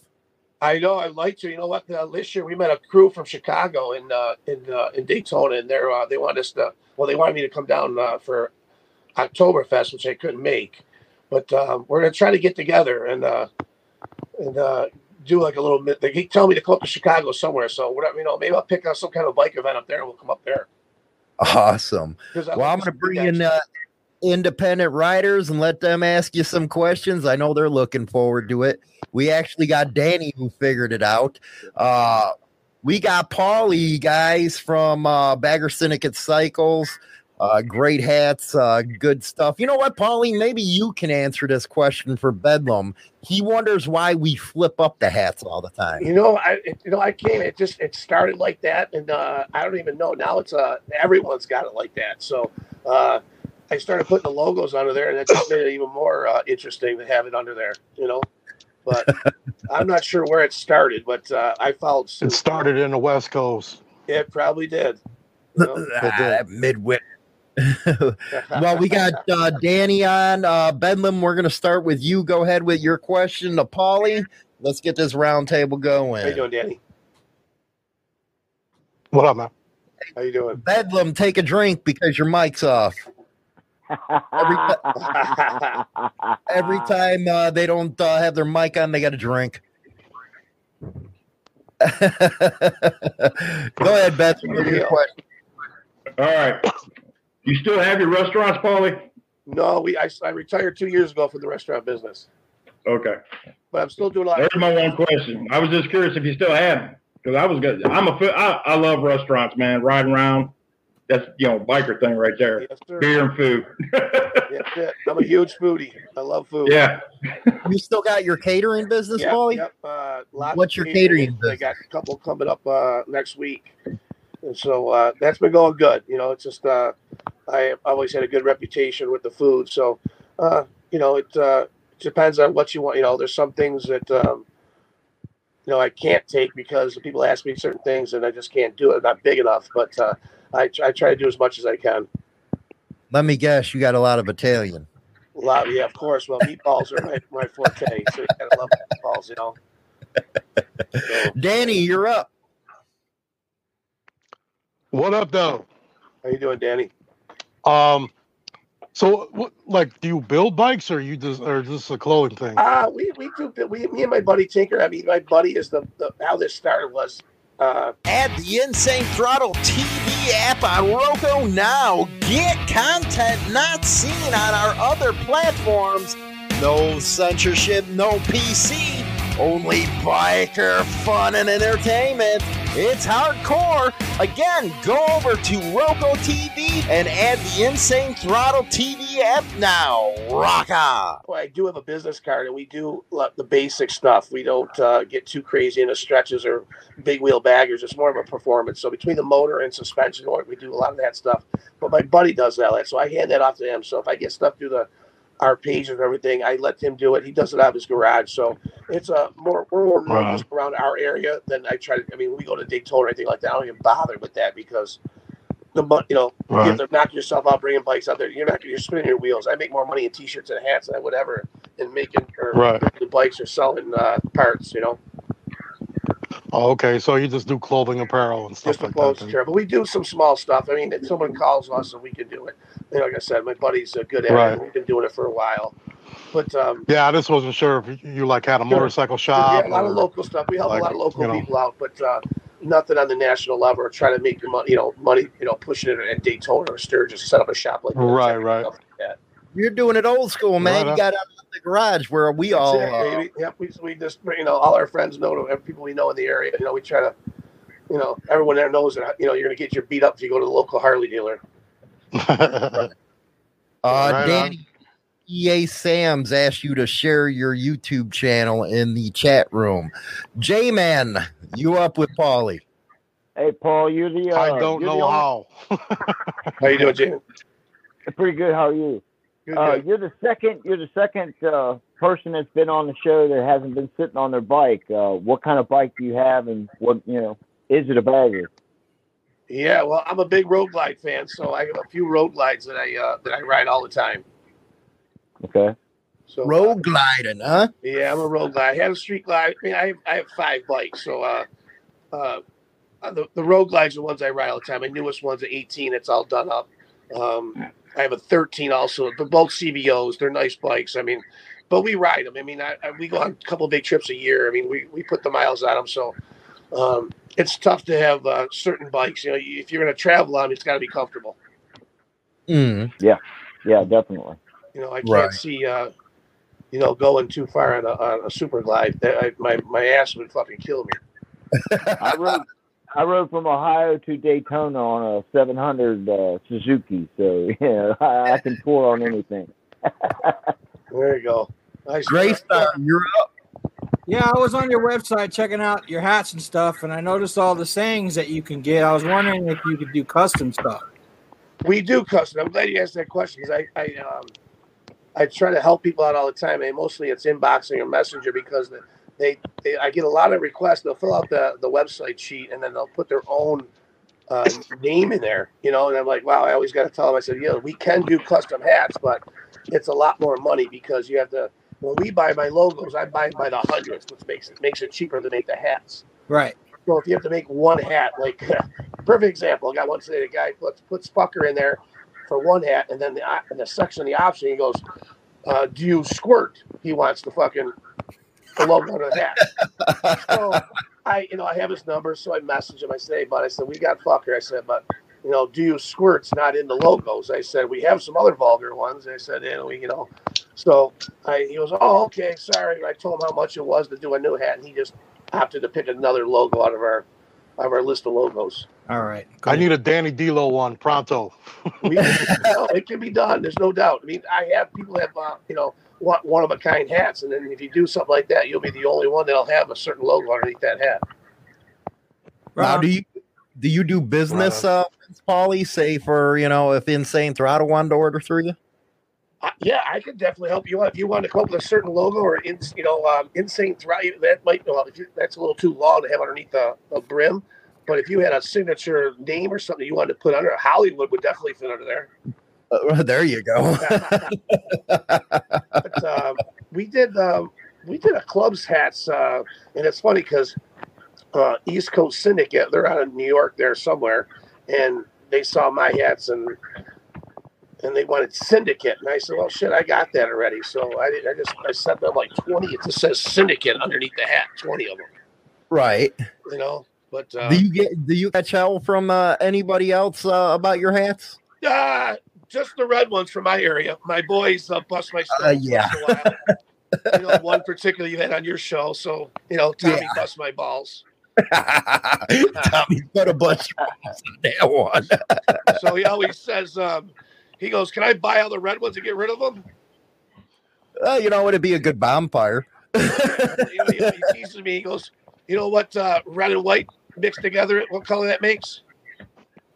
I know. I'd like to. You know what? Uh, this year we met a crew from Chicago in uh, in uh, in Daytona, and they're uh, they wanted us to. Well, they wanted me to come down uh, for Oktoberfest, which I couldn't make, but um, we're gonna try to get together and uh, and uh, do like a little. They keep telling me to come up to Chicago somewhere, so whatever. You know, maybe I'll pick up some kind of bike event up there, and we'll come up there. Awesome. Well, like I'm going to to bring in uh, independent writers and let them ask you some questions. I know they're looking forward to it. We actually got Danny who figured it out. Uh, we got Paulie guys from uh, Bagger Syndicate Cycles. Uh, great hats, uh, good stuff. You know what, Paulie? Maybe you can answer this question for Bedlam. He wonders why we flip up the hats all the time. You know, I you know I came. It just it started like that, and uh, I don't even know now. It's uh everyone's got it like that. So uh, I started putting the logos under there, and it just made it even more uh, interesting to have it under there. You know, but I'm not sure where it started, but uh, I followed suit. It started in the West Coast. It probably did. You know? Ah, that midwit. well, we got uh, Danny on. Uh, Bedlam, we're going to start with you. Go ahead with your question to Paulie. Let's get this round table going. How you doing, Danny? What up, man? How you doing? Bedlam, take a drink because your mic's off. Every, every time uh, they don't uh, have their mic on, they got to drink. Go ahead, Bedlam. with your question. All right. You still have your restaurants, Paulie? no, we I, I retired two years ago from the restaurant business, Okay. but I'm still doing a lot. There's my one question. I was just curious if you still have them. Because I was good. I'm a fi- I, I love restaurants, man. Riding around. That's you know, biker thing right there. Yes, sir. Beer and food. That's it. I'm a huge foodie. I love food. yeah. You still got your catering business, Yep, Paulie? yep, uh, lots What's of your catering business? I got a couple coming up uh, next week, and so uh, that's been going good. You know, it's just uh, I always had a good reputation with the food, so uh, you know it uh, depends on what you want. You know, there's some things that um, you know I can't take because people ask me certain things and I just can't do it. I'm not big enough, but uh, I, I try to do as much as I can. Let me guess, you got a lot of Italian. A lot, yeah, of course. Well, meatballs are my, my forte, so you gotta love meatballs, you know. So, Danny, you're up. What up, though? how you doing, Danny? Um, so what, like, do you build bikes, or you just, or just a clothing thing? Uh, we we do we me and my buddy Tinker. I mean, my buddy is the, the how this started was Uh, Add the Insane Throttle TV app on Roku now. Get content not seen on our other platforms. No censorship, no PC, only biker fun and entertainment. It's hardcore. Again, go over to Roku TV and add the Insane Throttle TV app now. Rock on. well, I do have a business card, and we do the basic stuff. We don't uh, get too crazy into stretches or big wheel baggers. It's more of a performance. So between the motor and suspension we do a lot of that stuff. But my buddy does that, so I hand that off to him. So if I get stuff through the our pages and everything, I let him do it. He does it out of his garage, so it's a more we're more Right. focused around our area than I try to. I mean, when we go to Daytona or anything like that, I don't even bother with that because the mon- you know you have Right. to knock yourself out bringing bikes out there. You're not you're spinning your wheels. I make more money in t-shirts and hats and I would ever in making or Right. the bikes or selling uh, parts. You know, Oh, okay, so you just do clothing, apparel, and stuff just like clothes that. and care. But we do some small stuff. I mean, if someone calls us and we can do it. You know, like I said, my buddy's a good at Right. it. We've been doing it for a while. But um, Yeah, I just wasn't sure if you, you like had a Sure. motorcycle yeah, shop. a lot of local stuff. We help like, a lot of local you know. people out, but uh, nothing on the national level or try to make your money. You know, money. You know, pushing it at Daytona or Sturgis, set up a shop like that. Right, right. Like that. You're doing it old school, man. Right you got out of the garage where we That's all. it, uh, baby. Yep, we, we just you know all our friends know every people we know in the area. You know, we try to, you know, everyone there knows that you know you're gonna get your beat up if you go to the local Harley dealer. Uh, Right on. Danny EA Sams asked you to share your YouTube channel in the chat room. J Man, you up with Paulie? Hey, Paul, you're the. Uh, I don't know only- how. How you doing, Jim? Pretty good. How are you? Good, Uh, good. you're the second. You're the second uh, person that's been on the show that hasn't been sitting on their bike. Uh, what kind of bike do you have, and what you know? Is it a bagger? Yeah, well, I'm a big road glide fan, so I have a few road glides that I uh, that I ride all the time. Okay. So uh, Road gliding, huh? Yeah, I'm a road glide. I have a street glide. I mean, I have, I have five bikes. So, uh, uh, the, the road glides are the ones I ride all the time. My newest one's an 18. It's all done up. Um, I have a 13 also, but both CVOs. They're nice bikes. I mean, but we ride them. I mean, I, I, we go on a couple big trips a year. I mean, we, we put the miles on them. So, um, it's tough to have uh, certain bikes. You know, if you're going to travel on, it's got to be comfortable. Mm. Yeah, definitely. You know, I can't Right. see, uh, you know, going too far on a, on a super glide. That- I, my, my ass would fucking kill me. I rode. I rode from Ohio to Daytona on a 700 uh, Suzuki, so yeah, I, I can tour on anything. There you go. Nice. Gray Star, you're up. Yeah, I was on your website checking out your hats and stuff, and I noticed all the sayings that you can get. I was wondering if you could do custom stuff. We do custom. I'm glad you asked that question because I, I, um, I try to help people out all the time. And mostly it's inboxing or messenger because they, they, I get a lot of requests. They'll fill out the, the website sheet and then they'll put their own uh, name in there, you know. And I'm like, wow, I always got to tell them. I said, yeah, we can do custom hats, but it's a lot more money because you have to. When we buy my logos, I buy them by the hundreds, which makes it makes it cheaper to make the hats. Right. So if you have to make one hat, like perfect example, I got one today. The guy puts puts Spucker in there for one hat, and then the in the section of the option, he goes, uh, "Do you squirt?" He wants the fucking the logo on the hat. so I, you know, I have his number, so I message him. I say, "But I said we got Fucker." I said, "But you know, do you squirts not in the logos?" I said, "We have some other vulgar ones." I said, "And we, you know." So I, he goes, "Oh, okay, sorry." I told him how much it was to do a new hat, and he just opted to pick another logo out of our out of our list of logos. All right. I need a Danny D'Lo one pronto. We, no, it can be done. There's no doubt. I mean, I have people have uh, you know want one of a kind hats, and then if you do something like that, you'll be the only one that'll have a certain logo underneath that hat. Now, do you do you do business, uh, Paulie? Say for you know, if Insane Throttle wanted to order through you. Uh, yeah, I could definitely help you out if you want to come up with a certain logo or in, you know um, insane thrive. That might well, if you, that's a little too long to have underneath the, the brim. But if you had a signature name or something you wanted to put under, Hollywood would definitely fit under there. Uh, there you go. but um, we did um, we did a club's hats, uh, and it's funny because uh, East Coast Syndicate they're out of New York there somewhere, and they saw my hats and and they wanted Syndicate, and I said, well, shit, I got that already. So I I just I sent them like twenty. It just says Syndicate underneath the hat, twenty of them. right. You know, But uh, do you get do you catch hell from uh, anybody else uh, about your hats? uh, just the red ones from my area. My boys uh, bust my Uh, yeah. once in a while. you know, one particular you had on your show. So you know, Tommy Yeah. bust my balls. Tommy put a bunch of balls on that one. So he always says, um, he goes, "Can I buy all the red ones and get rid of them?" Uh, you know, what it'd be a good bonfire. you know, he, he teases me. He goes, "You know what? Uh, red and white mixed together. What color that makes?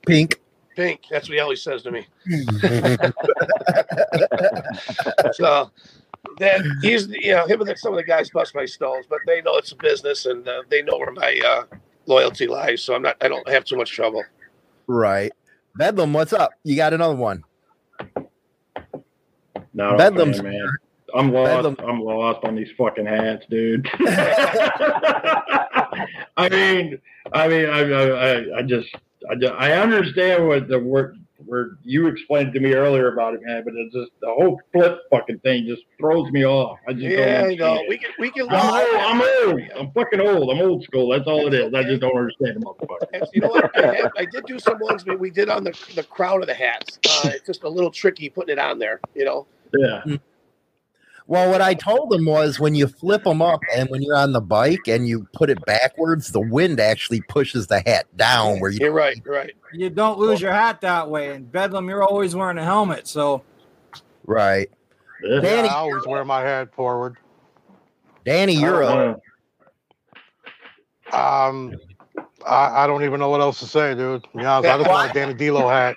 Pink. Pink." That's what he always says to me. so then he's you know him and some of the guys bust my stones, but they know it's a business and uh, they know where my uh, loyalty lies. So I'm not. I don't have too much trouble. Right. Bedlam, what's up? You got another one. No, Bedlam's man, man. I'm lost. Bedlam. I'm lost on these fucking hats, dude. I mean, I mean, I, I, I just, I, just, I understand what the word where you explained to me earlier about it, man. But it's just the whole flip fucking thing just throws me off. I just Yeah, don't you know, understand. we can we can. I'm old. I'm old. I'm fucking old. I'm old school. That's all it is. I just don't understand the motherfucker. And you know what? I, have, I did do some ones we, we did on the the crown of the hats. Uh, it's just a little tricky putting it on there. You know. Yeah. Well, what I told him was when you flip them up and when you're on the bike and you put it backwards, the wind actually pushes the hat down where you. You're right. You're right. You don't lose your hat that way. In Bedlam, you're always wearing a helmet, so Right. Yeah, Danny, I always wear my hat forward. Danny, you're a. Um, I, I don't even know what else to say, dude. To be honest, I just want a Danny D'Lo hat.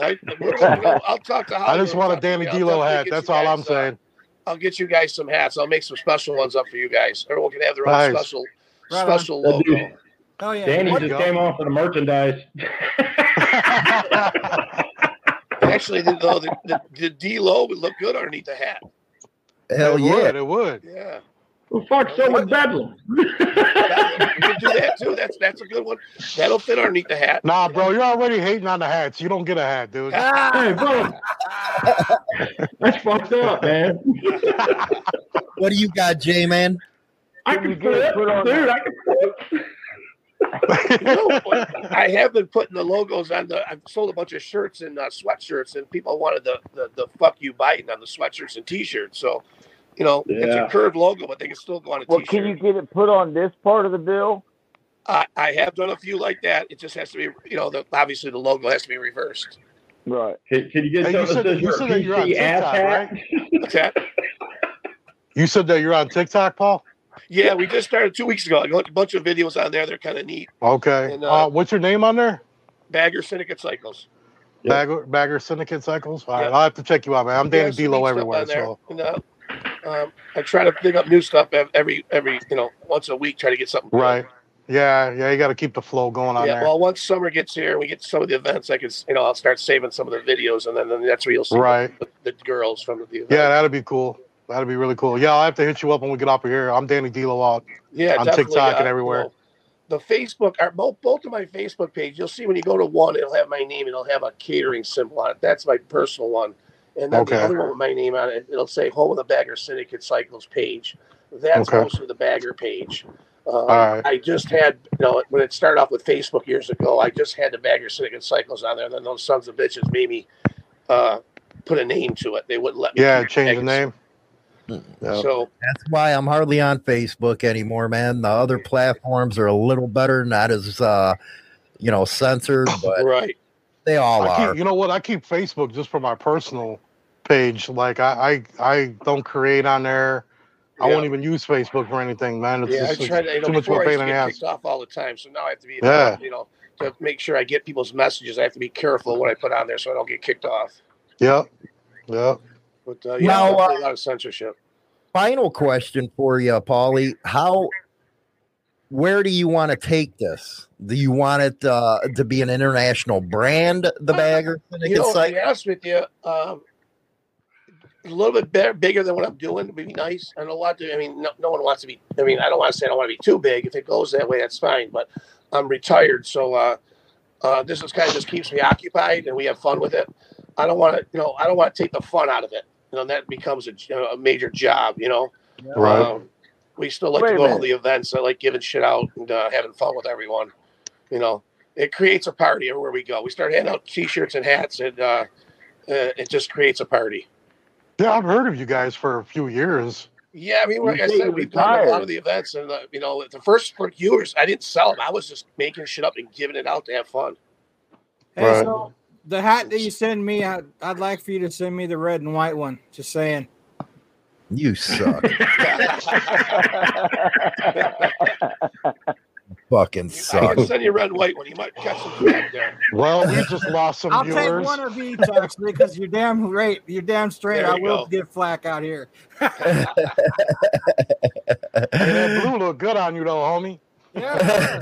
I, we'll- we'll- talk to. I just want a. Danny I'll D'Lo hat. That's you all I'm guys, uh, saying. I'll get you guys some hats. I'll make some special ones up for you guys. Everyone can have their own Nice. special Right special That dude- logo. oh yeah. Danny What just came off for the merchandise. Actually, the, though, the, the, the D'Lo would look good underneath the hat. Hell it yeah. would. It would. Yeah, well, fuck, so would Bedlam. you can do that too. That's that's a good one. That'll fit underneath the hat. Nah, bro, you're already hating on the hats. You don't get a hat, dude. hey, bro. That's fucked up, man. What do you got, J man? I Can can get it flip, put on dude. the- I can flip. You know, I have been putting the logos on the. I've sold a bunch of shirts and uh, sweatshirts, and people wanted the, the the fuck you Biden on the sweatshirts and t-shirts. So, you know, it's a curved logo, but they can still go on a Well, t-shirt. can you get it put on this part of the bill? I, I have done a few like that. It just has to be, you know, the, obviously the logo has to be reversed. Right. Can, can you get Hey, you said- that says you you're said that you're on PC ass TikTok, right? What's that? You said that you're on TikTok, Paul. Yeah, we just started two weeks ago. I got a bunch of videos on there. They're kind of neat. Okay. And, uh, uh, what's your name on there? Bagger Syndicate Cycles. Yeah. Bagger, Bagger Syndicate Cycles. All right, Yeah. I'll have to check you out, man. I'm Danny some D'Lo everywhere. So And, uh, um, I try to pick up new stuff every every you know once a week. Try to get something. right. Yeah, yeah. You got to keep the flow going on Yeah. there. Well, once summer gets here, and we get to some of the events. I can, you know, I'll start saving some of the videos, and then, then that's where you'll see Right. the, the girls from the event. Yeah, that'd be cool. That'd be really cool. Yeah, I'll have to hit you up when we get off of here. I'm Danny D'Lo out. yeah, on TikTok and uh, you everywhere. know, the Facebook are both both of my Facebook page. You'll see when you go to one, it'll have my name. It'll have a catering symbol on it. That's my personal one. And then Okay. the other one with my name on it, it'll say Home of the Bagger Syndicate Cycles page. That's Okay. mostly the Bagger page. All right. I just had, you know, when it started off with Facebook years ago, I just had the Bagger Syndicate Cycles on there. And then those sons of bitches made me uh, put a name to it. They wouldn't let me. Yeah, change the name. Yeah. So That's why I'm hardly on Facebook anymore, man. The other platforms are a little better, not as uh, you know, censored, but right. they all I are. keep, you know what? I keep Facebook just for my personal page. Like I, I, I don't create on there. I Yeah. won't even use Facebook for anything, man. It's Yeah, I just tried. You know, too much of before pain in to the get ass. kicked off all the time, so now I have to be, Yeah. you know, to make sure I get people's messages. I have to be careful what I put on there so I don't get kicked off. Yep. Yep. But uh, yeah, Now, uh, a lot of censorship. Final question for you, Paulie. How where do you want to take this? Do you want it uh, to be an international brand, the Bagger You Syndicate know, to be honest with you, um, a little bit better, bigger than what I'm doing would be nice. And a lot. To, I mean, no, no one wants to be. I mean, I don't want to say I don't want to be too big. If it goes that way, that's fine. But I'm retired, so uh, uh, this is kind of just keeps me occupied, and we have fun with it. I don't want to, you know, I don't want to take the fun out of it. You know, that becomes a, you know, a major job. You know, Right. Um, We still like Wait to go to all the events. I like giving shit out and uh, having fun with everyone. You know, it creates a party everywhere we go. We start handing out T-shirts and hats, and uh, uh, it just creates a party. Yeah, I've heard of you guys for a few years. Yeah, I mean, like I said, we've done a lot of the events, and uh, you know, the first for years, I didn't sell them. I was just making shit up and giving it out to have fun. Hey, Right. so the hat that you send me, I, I'd like for you to send me the red and white one. Just saying. You suck. Fucking I suck. can send you red white one. You might catch some flag there. Well, we just lost some I'll viewers. take one of each actually, because you're damn right. You're damn straight. There I will go. get flack out here. Hey, that blue look good on you though, homie. Yeah.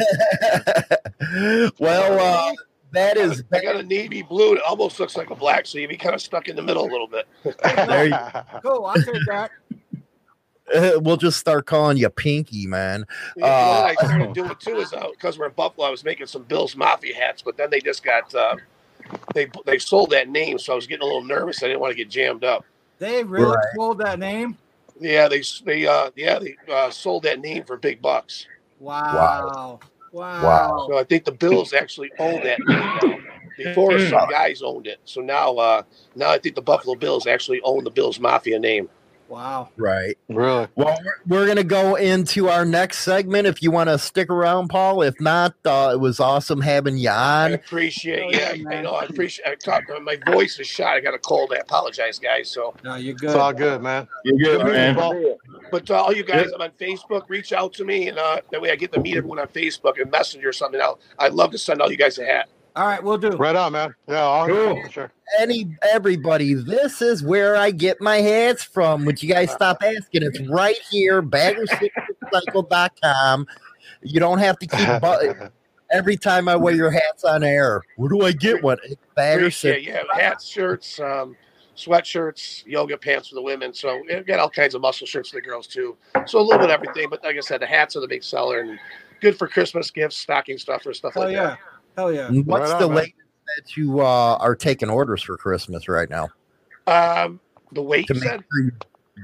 well, uh, that is I got a navy blue. It almost looks like a black, so you'd be kind of stuck in the middle a little bit. there. You, go. cool. I'll take that. we'll just start calling you Pinky, man. Yeah, Uh, what I started doing too is because we're in Buffalo, I was making some Bills Mafia hats, but then they just got uh, they they sold that name, so I was getting a little nervous. I didn't want to get jammed up. They really Right. sold that name. Yeah, they they uh, yeah they uh, sold that name for big bucks. Wow. Wow. Wow. So I think the Bills actually own that name now. Before some guys owned it, so now uh, now I think the Buffalo Bills actually own the Bills Mafia name. Wow. Right. Really? Well, we're- we're going to go into our next segment if you want to stick around, Paul. If not, uh, it was awesome having you I on. appreciate, Oh, yeah, yeah, I man. know, I appreciate. I talk, my voice is shot. I got a cold. I apologize, guys. So, No, you're good. It's all good, man. You're good, Good man. Paul. but uh, all you guys, I'm on Facebook. Reach out to me, and uh, that way I get to meet everyone on Facebook and Messenger or something. I'll, I'd love to send all you guys a hat. All right, we'll do. Right on, man. Yeah, all Cool. sure. Any everybody, this is where I get my hats from. Would you guys stop asking? It's right here, baggercycle.com. You don't have to keep bu- every time I wear your hats on air. Where do I get one? It's Bagger Appreciate, yeah, hats, shirts, um, sweatshirts, yoga pants for the women. So we've got all kinds of muscle shirts for the girls too. So a little bit of everything. But like I said, the hats are the big seller and good for Christmas gifts, stocking stuffer, stuff Hell like yeah. Hell yeah. What's Right on, the man. latest that you uh, are taking orders for Christmas right now? Um, the weight To make sure you,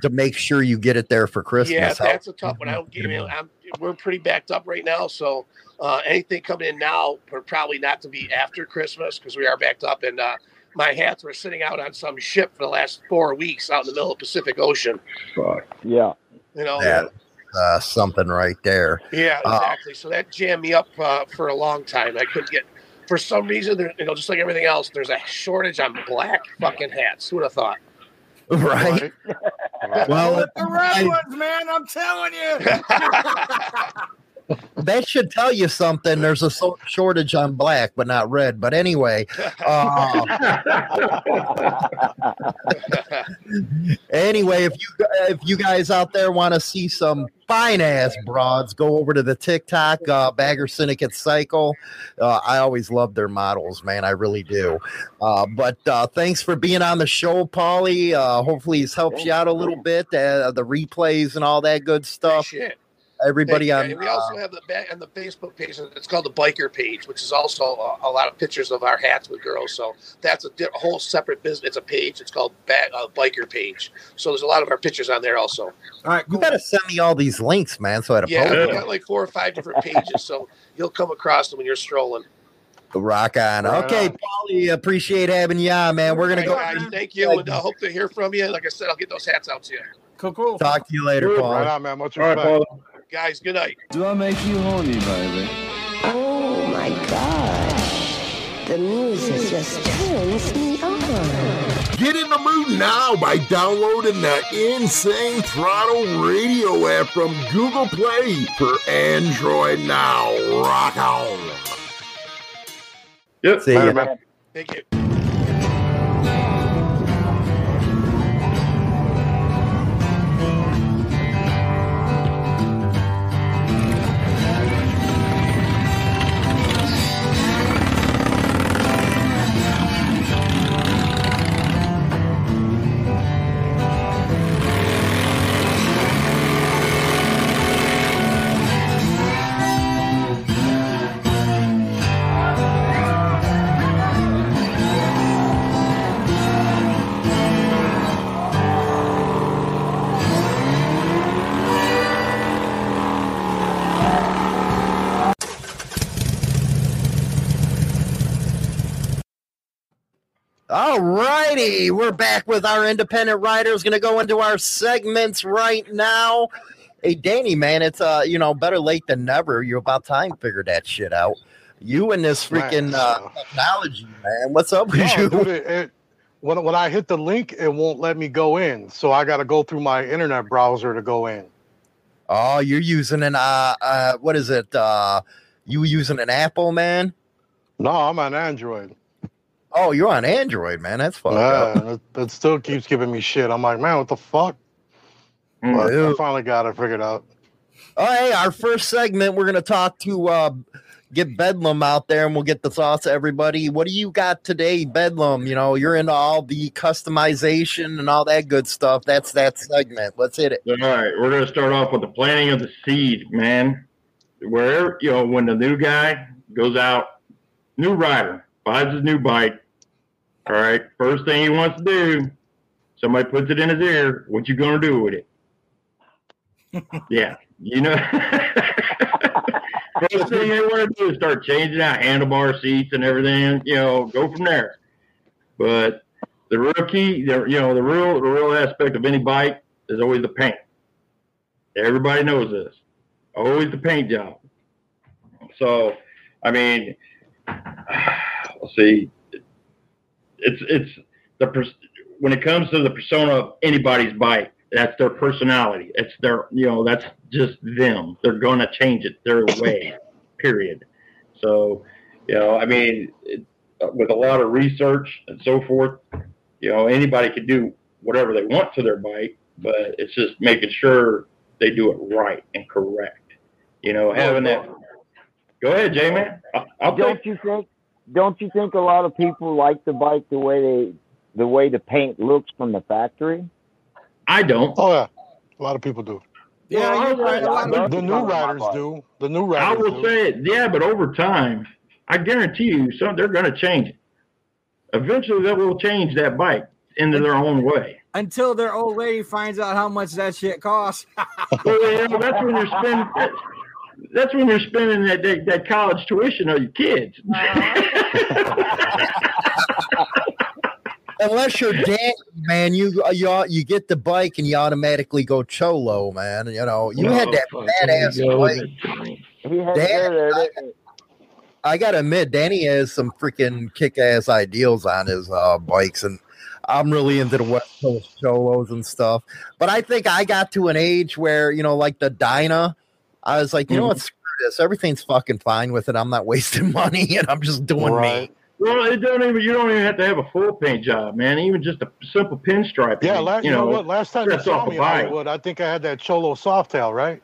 to make sure you get it there for Christmas. Yeah, How- that's a tough one. I don't give you. I'm, we're pretty backed up right now, so uh, anything coming in now, we're probably not to be after Christmas because we are backed up. And uh, my hats were sitting out on some ship for the last four weeks out in the middle of the Pacific Ocean. Fuck. Yeah. You know, That- uh, something right there. yeah, Uh, exactly. so that jammed me up uh, for a long time. I couldn't get. For some reason, there, you know, just like everything else, there's a shortage on black fucking hats. Who would have thought? Right. Well, the red ones, man. I'm telling you. that should tell you something. There's a so- shortage on black, but not red. But anyway, uh, anyway, if you if you guys out there want to see some fine ass broads, go over to the TikTok uh, Bagger Syndicate Cycle. Uh, I always love their models, man. I really do. Uh, but uh, thanks for being on the show, Paulie. Uh, hopefully, it's helped you out a little bit. Uh, the replays and all that good stuff. Shit. Everybody Thank on you. And we also have the back on the Facebook page. It's called the Biker page, which is also a, a lot of pictures of our hats with girls. So that's a, a whole separate business. It's a page. It's called ba- uh, Biker page. So there's a lot of our pictures on there also. All right, You gotta send me all these links, man, so I had to Yeah, post we them. got like four or five different pages, so you'll come across them when you're strolling. Rock on. Right okay, on. Paulie, appreciate having you on, man. We're gonna go right, thank you, and I hope to hear from you. Like I said, I'll get those hats out to you, Cool, cool. talk to you later, Right Paul. on, man. Much All right, respect. Paul. Guys. Good night. Do I make you horny, baby? Oh my gosh. The music just turns me on. Get in the mood now by downloading the Insane Throttle Radio app from Google Play for Android now. Rock on. Yep. See Later, ya. Thank you. We're back with our independent writers. Going to go into our segments right now. Hey, Danny, man, it's uh, you know, better late than never. You're about time to figure that shit out. You and this freaking uh, technology, man. What's up with No, you? dude, it, it, when when I hit the link, it won't let me go in. So I got to go through my internet browser to go in. Oh, you're using an uh, uh, what is it? Uh, you using an Apple, man? No, I'm on Android. Oh, you're on Android, man. That's fucked Yeah, up. it, it still keeps giving me shit. I'm like, man, what the fuck? Mm. But I finally got it figured out. Oh, hey, our first segment, we're gonna talk to uh, get Bedlam out there, and we'll get the thoughts of everybody. What do you got today, Bedlam? You know, you're into all the customization and all that good stuff. That's that segment. Let's hit it. All right, we're going to start off with the planting of the seed, man. Where you know when the new guy goes out, new rider buys his new bike. All right, first thing he wants to do, somebody puts it in his ear. What you to do with it? yeah, you know. First thing they want to do is start changing out handlebar seats and everything. You know, go from there. But the real key, the, you know, the real the real aspect of any bike is always the paint. Everybody knows this. Always the paint job. So, I mean, see. It's it's the pers- when it comes to the persona of anybody's bike, that's their personality. It's their you know that's just them. They're going to change it their way. period. So, you know, I mean, it, uh, with a lot of research and so forth, you know, anybody can do whatever they want to their bike, but it's just making sure they do it right and correct. You know, oh, having that. Go ahead, J man. I'll, I'll don't take. you think? Don't you think a lot of people like the bike the way they, the way the paint looks from the factory? I don't. Oh yeah, a lot of people do. Yeah, Well, you're right. A The, the new riders do. The new riders. I riders will do. say it, yeah, but over time, I guarantee you, some they're going to change it. Eventually, they will change that bike into their own way. until their old lady finds out how much that shit costs. Well, you know, that's when you're spending. That's, that's when you're spending that, that that college tuition on your kids. Unless you're Danny, man, you you you get the bike and you automatically go cholo, man. You know, you had that Oh, badass bike. He had Dan-. I gotta admit, Danny has some freaking kick-ass ideals on his uh, bikes, and I'm really into the West Coast cholos and stuff. But I think I got to an age where you know, like the Dyna, I was like, you know what, screw this. Everything's fucking fine with it. I'm not wasting money, and I'm just doing me. Well, it don't even you don't even have to have a full paint job, man. Even just a simple pinstripe. Yeah, la- you know what? Last time you that's saw me a in. Hollywood, I think I had that Cholo Softail, right?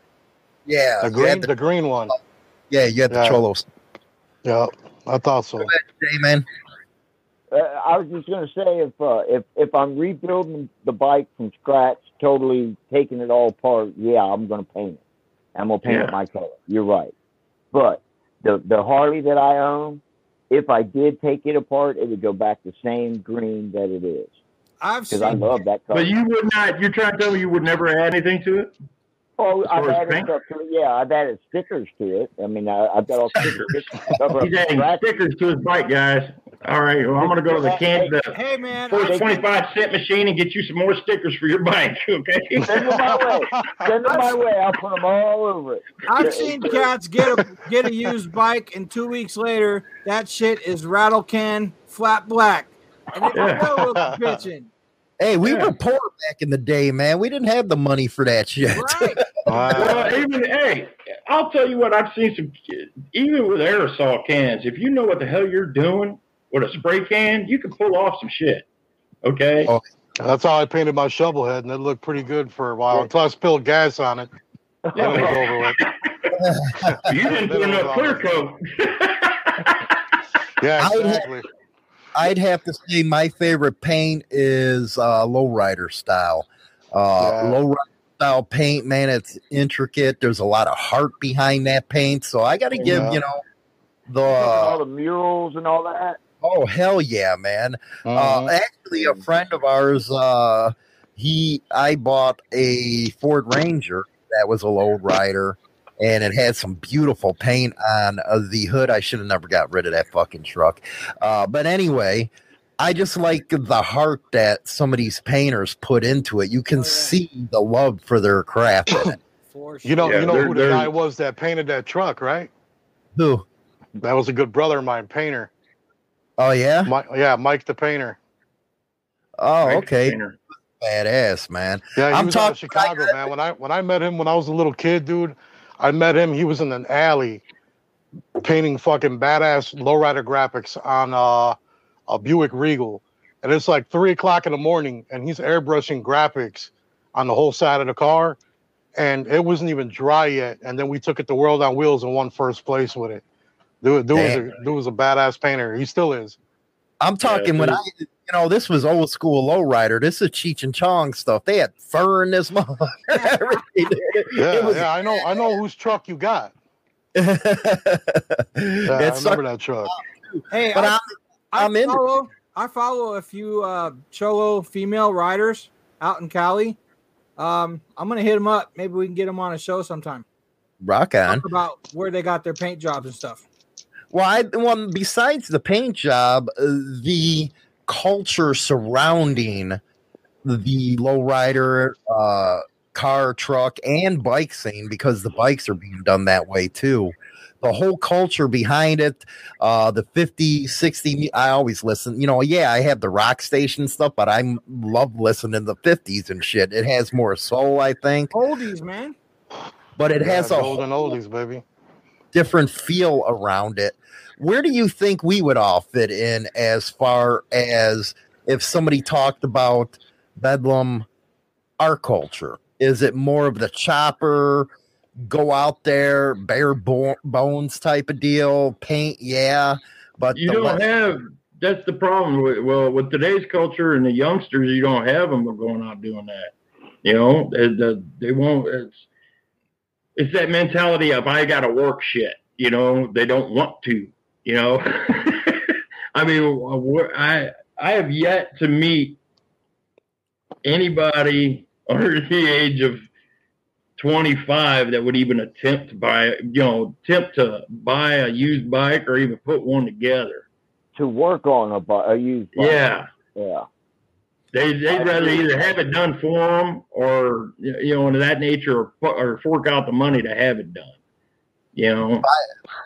Yeah, The green, the, the, green one. yeah, you had the Yeah. cholos. Yeah, I thought so. Hey, man. Uh, I was just going to say if uh, if if I'm rebuilding the bike from scratch, totally taking it all apart, yeah, I'm going to paint it. I'm going to paint Yeah. it my color. You're right. But the the Harley that I own, if I did take it apart, it would go back the same green that it is I've because I seen love that color. But you would not. You're trying to tell me you would never add anything to it? Oh, I've added paint? stuff to it. Yeah, I've added stickers to it. I mean, I, I've got all stickers. to He's adding stickers to his bike, guys. All right. Well, I'm gonna go to the can the Hey man, first 25 cent machine and get you some more stickers for your bike. Okay. Send them my way. Send them my way. I'll put them all over it. I've seen cats get a get a used bike, and two weeks later, that shit is rattle can flat black, and it Yeah. still looks bitching. Hey, we Yeah. were poor back in the day, man. We didn't have the money for that shit. Right? Well, even hey, I'll tell you what. I've seen some, even with aerosol cans. If you know what the hell you're doing with a spray can, you can pull off some shit. Okay. Oh, That's how I painted my shovel head, and it looked pretty good for a while until I spilled gas on it. Then it was over with. you didn't put enough clear coat. Yeah, I- exactly. I'd have to say my favorite paint is uh, lowrider style. Uh, Yeah. Lowrider style paint, man, it's intricate. There's a lot of heart behind that paint, so I got to give Yeah. you know the all the murals and all that. oh hell yeah, man. Uh, Mhm. actually, a friend of ours, uh, he I bought a Ford Ranger that was a lowrider, and it had some beautiful paint on uh, the hood. I should have never got rid of that fucking truck. Uh, but anyway, I just like the heart that some of these painters put into it. You can see the love for their craft. in it. You know, Yeah, you know who the guy was that painted that truck, right? Who? That was a good brother of mine, painter. Oh yeah, Mi- yeah, Mike the painter. oh Mike okay, Painter. badass man. Yeah, he I'm was out of talking- Chicago, man. When I when I met him when I was a little kid, dude, I met him. He was in an alley painting fucking badass lowrider graphics on uh, a Buick Regal, and it's like three o'clock in the morning, and he's airbrushing graphics on the whole side of the car, and it wasn't even dry yet. And then we took it to World of Wheels and won first place with it. Dude, dude, was a, Damn. dude was a badass painter. He still is. I'm talking when I, you know, this was old school lowrider. This is Cheech and Chong stuff. They had fur in this mother. Everything. It Yeah, was- yeah, I know, I know whose truck you got. Yeah, I remember that truck. Hey, But I, I'm- I I'm follow. I follow a few uh, cholo female riders out in Cali. Um, I'm gonna hit them up. Maybe we can get them on a show sometime. Rock on. Talk about where they got their paint jobs and stuff. Well, I, well, besides the paint job, uh, the culture surrounding the lowrider uh, car, truck, and bike scene, because the bikes are being done that way too. The whole culture behind it, uh, the 50, 60, I always listen. You know, yeah, I have the rock station stuff, but I love listening to the 50s and shit. It has more soul, I think, Oldies, man. but it has a golden oldies, baby. different feel around it. Where do you think we would all fit in as far as if somebody talked about Bedlam, our culture? Is it more of the chopper, go out there, bare bo- bones type of deal, paint? Yeah, but You don't le- have. That's the problem. With, well, with today's culture and the youngsters, you don't have them going out doing that. You know, they, they, they won't. It's it's that mentality of I got to work shit. You know, they don't want to. You know, I mean, I I have yet to meet anybody under the age of 25 that would even attempt to buy, you know, attempt to buy a used bike or even put one together. To work on a, a used bike. Yeah. Yeah. They they'd rather either have it done for them or you know, of that nature, or, or fork out the money to have it done. You know,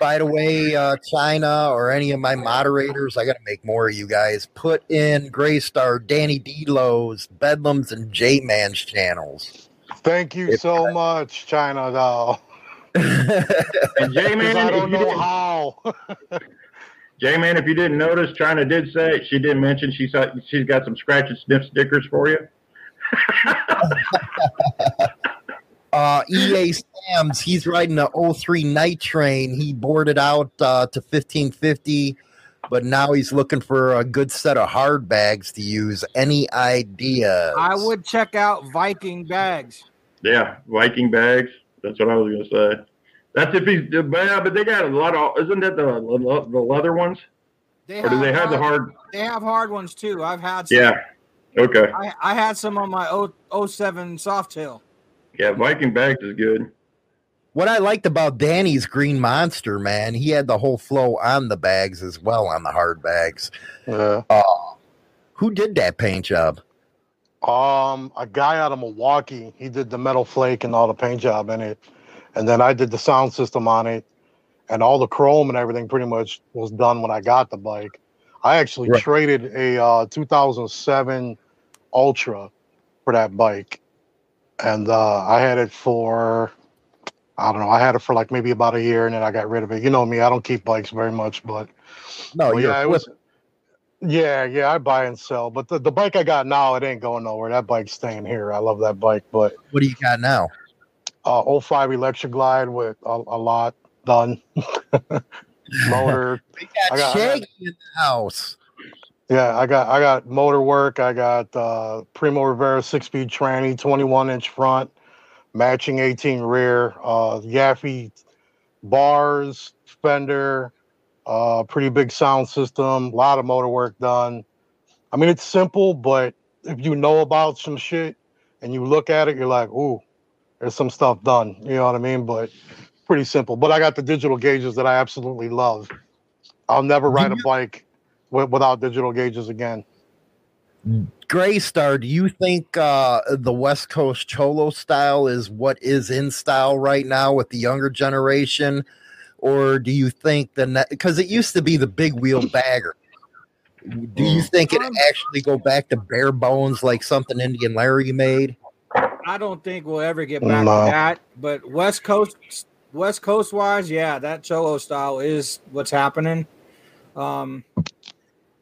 by the way, uh, China or any of my moderators, I got to make more of you guys. Put in Graystar, Danny D'Lo's, Bedlams, and J Man's channels. Thank you so much, China doll. and J 'Cause man, I don't know how. J man, if you didn't notice, China did say she did mention she saw she's got some scratch and sniff stickers for you. uh, EA Sam's, he's riding the 03 night train. He boarded out uh, to 1550, but now he's looking for a good set of hard bags to use. Any ideas? I would check out Viking bags. Yeah, Viking bags. That's what I was gonna say. That's if he's, but, yeah, but they got a lot of. Isn't that the the leather ones? They Or do they have the hard? They have hard ones too. I've had. Some. Yeah. Okay. I, I had some on my 0, 07 Softail. Yeah, Viking bags is good. What I liked about Danny's Green Monster, man, he had the whole flow on the bags as well on the hard bags. Yeah. Uh, who did that paint job? Um, a guy out of Milwaukee. He did the metal flake and all the paint job in it, and then I did the sound system on it, and all the chrome and everything pretty much was done when I got the bike. I actually Right. traded a uh, 2007 Ultra for that bike, and uh, I had it for I don't know. I had it for like maybe about a year, and then I got rid of it. You know me; I don't keep bikes very much, but No, well, yeah, it was. Yeah, yeah, I buy and sell, but the, the bike I got now, it ain't going nowhere. That bike's staying here. I love that bike, but What do you got now? uh, 05 Electric Glide with a, a lot done. Motor. We I got got- I got- Shaggy in the house. Yeah, I got I got motor work. I got uh, Primo Rivera six speed tranny, 21 inch front, matching 18 rear, uh, Yaffe bars, fender, uh, pretty big sound system, a lot of motor work done. I mean, it's simple, but if you know about some shit and you look at it, you're like, ooh, there's some stuff done. You know what I mean? But pretty simple. But I got the digital gauges that I absolutely love. I'll never ride a bike wi- without digital gauges again. Gray Star, do you think uh, the West Coast Cholo style is what is in style right now with the younger generation? Or do you think the because it used to be the big wheel bagger? Do you think it actually go back to bare bones like something Indian Larry made? I don't think we'll ever get back No. to that. But West Coast, West Coast wise, yeah, that cholo style is what's happening. Um,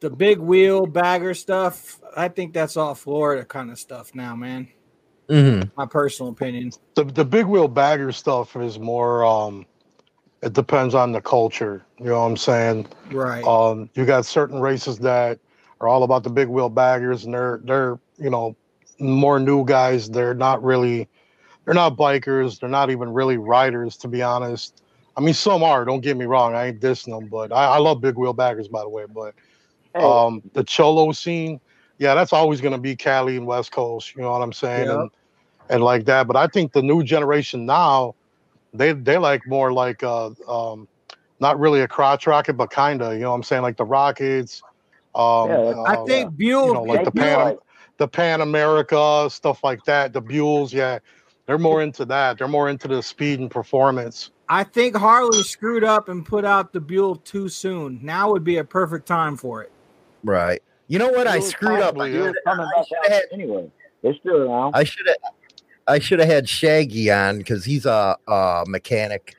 the big wheel bagger stuff, I think that's all Florida kind of stuff now, man. Mm-hmm. My personal opinion. The the big wheel bagger stuff is more. um It depends on the culture. You know what I'm saying? Right. Um, you got certain races that are all about the big wheel baggers, and they're they're you know more new guys. They're not really, they're not bikers. They're not even really riders, to be honest. I mean, some are. Don't get me wrong. I ain't dissing them, but I, I love big wheel baggers, by the way. But um, the cholo scene, yeah, that's always going to be Cali and West Coast. You know what I'm saying? Yep. And and like that. But I think the new generation now, they they like more like uh um not really a crotch rocket, but kinda, you know what I'm saying? Like the Rockets. Um Yeah, I uh, think Buell- you know, like the Buell- Pan the Pan America, stuff like that, the Buells, yeah. They're more into that. They're more into the speed and performance. I think Harley screwed up and put out the Buell too soon. Now would be a perfect time for it. Right. You know what? I screwed up. I Buell's coming back out anyway. They're still around. I should have I should have had Shaggy on because he's a, a mechanic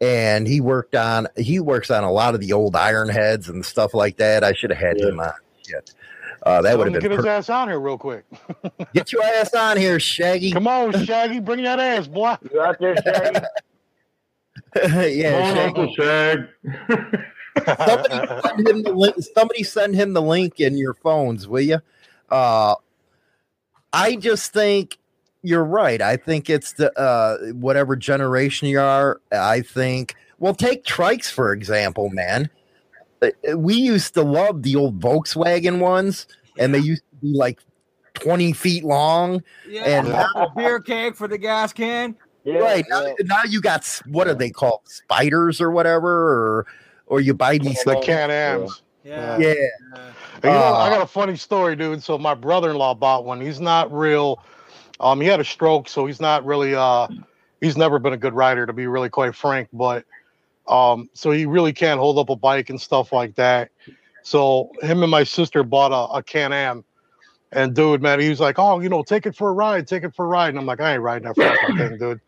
and he worked on he works on a lot of the old iron heads and stuff like that. I should have had him on. Shit. Uh, that Tell would have been get his ass on here real quick. get your ass on here, Shaggy. Come on, Shaggy, bring that ass, boy. You out there, Shaggy? yeah, Shaggy. Shag. somebody send him the link. Somebody send him the link in your phones, will you? Uh, I just think you're right. I think it's the uh, whatever generation you are. I think. Well, take trikes for example, man. Uh, We used to love the old Volkswagen ones, and they used to be like twenty feet long. Yeah, And a beer keg for the gas can. right now, now you got what are they called spiders or whatever or or you buy these The Can Ams. Yeah. yeah Hey, you know, I Uh, got a funny story, dude. So my brother-in-law bought one. He's not real. Um, he had a stroke, so he's not really. Uh, he's never been a good rider, to be really quite frank. But um, so he really can't hold up a bike and stuff like that. So him and my sister bought a, a Can Am, and dude, man, he was like, "Oh, you know, take it for a ride, take it for a ride." And I'm like, "I ain't riding that fucking thing, dude."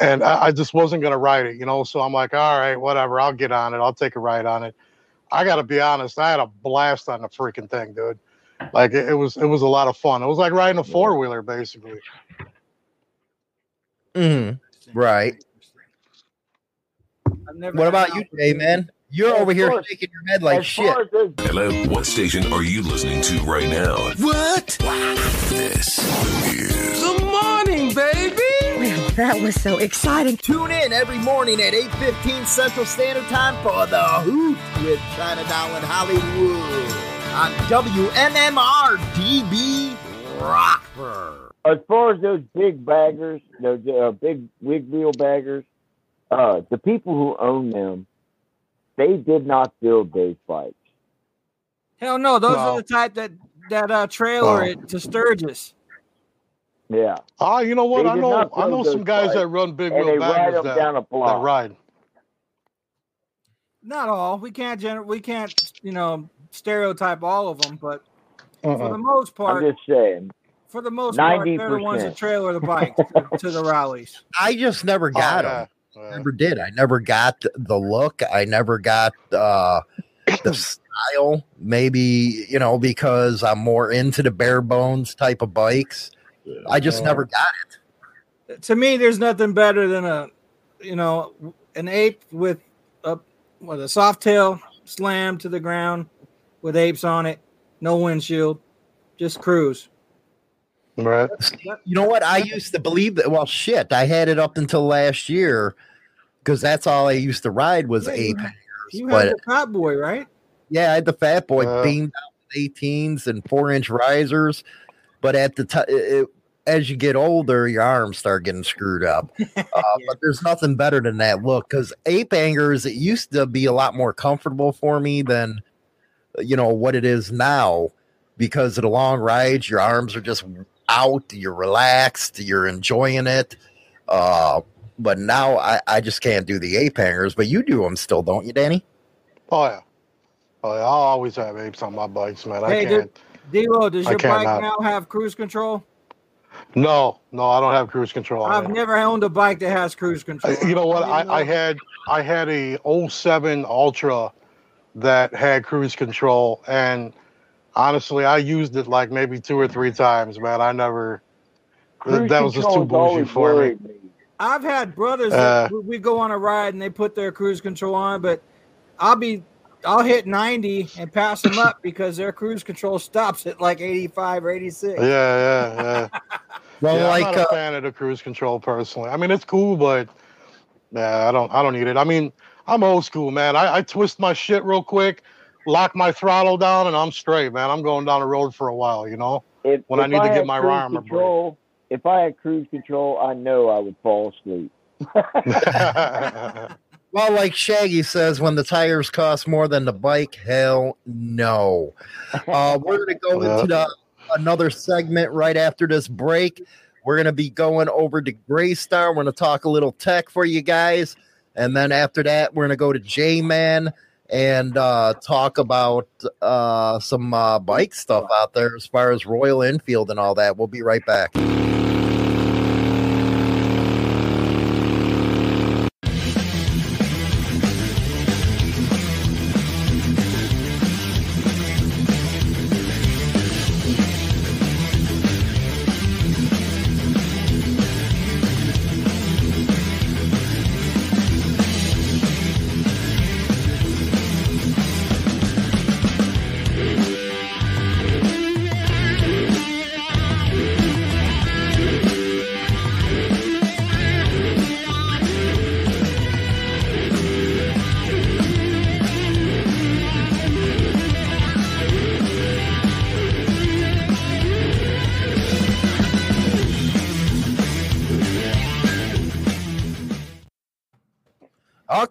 And I, I just wasn't gonna ride it, you know. So I'm like, "All right, whatever. I'll get on it. I'll take a ride on it." I gotta be honest, I had a blast on the freaking thing, dude. Like it, it was it was a lot of fun. It was like riding a four wheeler basically. mhm, right what about you jay man you're over here shaking your head like shit Hello, what station are you listening to right now? What? This is Good morning, baby. Well, that was so exciting. Tune in every morning at 8.15 Central Standard Time for The Hoot with China Doll in Hollywood on WMMR DB Rockford. As far as those big baggers, those uh, big wig wheel baggers, uh, the people who own them, they did not build those bikes. Hell no, those No. are the type that that uh, trailer Oh. it to Sturgis. Yeah. Ah, you know what? They I know I know some guys bikes, that run big wheel they ride baggers that, down a that ride. Not all. We can't gener- we can't you know stereotype all of them, but for Uh-uh. the most part, I'm just saying. for the most part, they're the ones 90%. that trailer the bike to, to the rallies. I just never got them. Never did. I never got the look. I never got uh, the style. Maybe you know because I'm more into the bare bones type of bikes. I just never got it. To me, there's nothing better than a you know an ape with a with a soft tail slam to the ground with apes on it, no windshield, just cruise. Right. You know what? I used to believe that. Well, shit, I had it up until last year because that's all I used to ride was Yeah, you ape had- You had the Fat Boy, right? yeah, I had the Fat Boy Uh, beamed out with 18s and four inch risers, but at the time. As you get older, your arms start getting screwed up. Uh, But there's nothing better than that look because ape hangers, it used to be a lot more comfortable for me than you know, what it is now because of the long rides. Your arms are just out, you're relaxed, you're enjoying it. Uh, but now I, I just can't do the ape hangers, but you do them still, don't you, Danny? Oh yeah. Oh yeah. I'll always have apes on my bikes, man. I can't. D'Lo, does your bike now have cruise control? No, no, I don't have cruise control. I've it. never owned a bike that has cruise control. Uh, You know what? I, I had I had a 07 Ultra that had cruise control, and honestly, I used it like maybe two or three times. Man, I never. Cruise that was just too control's bougie for me. worried me. I've had brothers Uh, that we- we go on a ride and they put their cruise control on, but I'll be I'll hit 90 and pass them up because their cruise control stops at like 85 or 86. Yeah, yeah, yeah. Well, yeah, like, I'm not uh, a fan of the cruise control personally. I mean, it's cool, but yeah, I don't, I don't need it. I mean, I'm old school, man. I, I twist my shit real quick, lock my throttle down, and I'm straight, man. I'm going down the road for a while, you know. If, when I if need to get my cruise arm control, if I had cruise control, I know I would fall asleep. Well, like Shaggy says, when the tires cost more than the bike, hell no. Uh, we're going to go into the, another segment right after this break. We're going to be going over to Graystar. We're going to talk a little tech for you guys. And then after that, we're going to go to J Man and uh, talk about uh, some uh, bike stuff out there as far as Royal Enfield and all that. We'll be right back.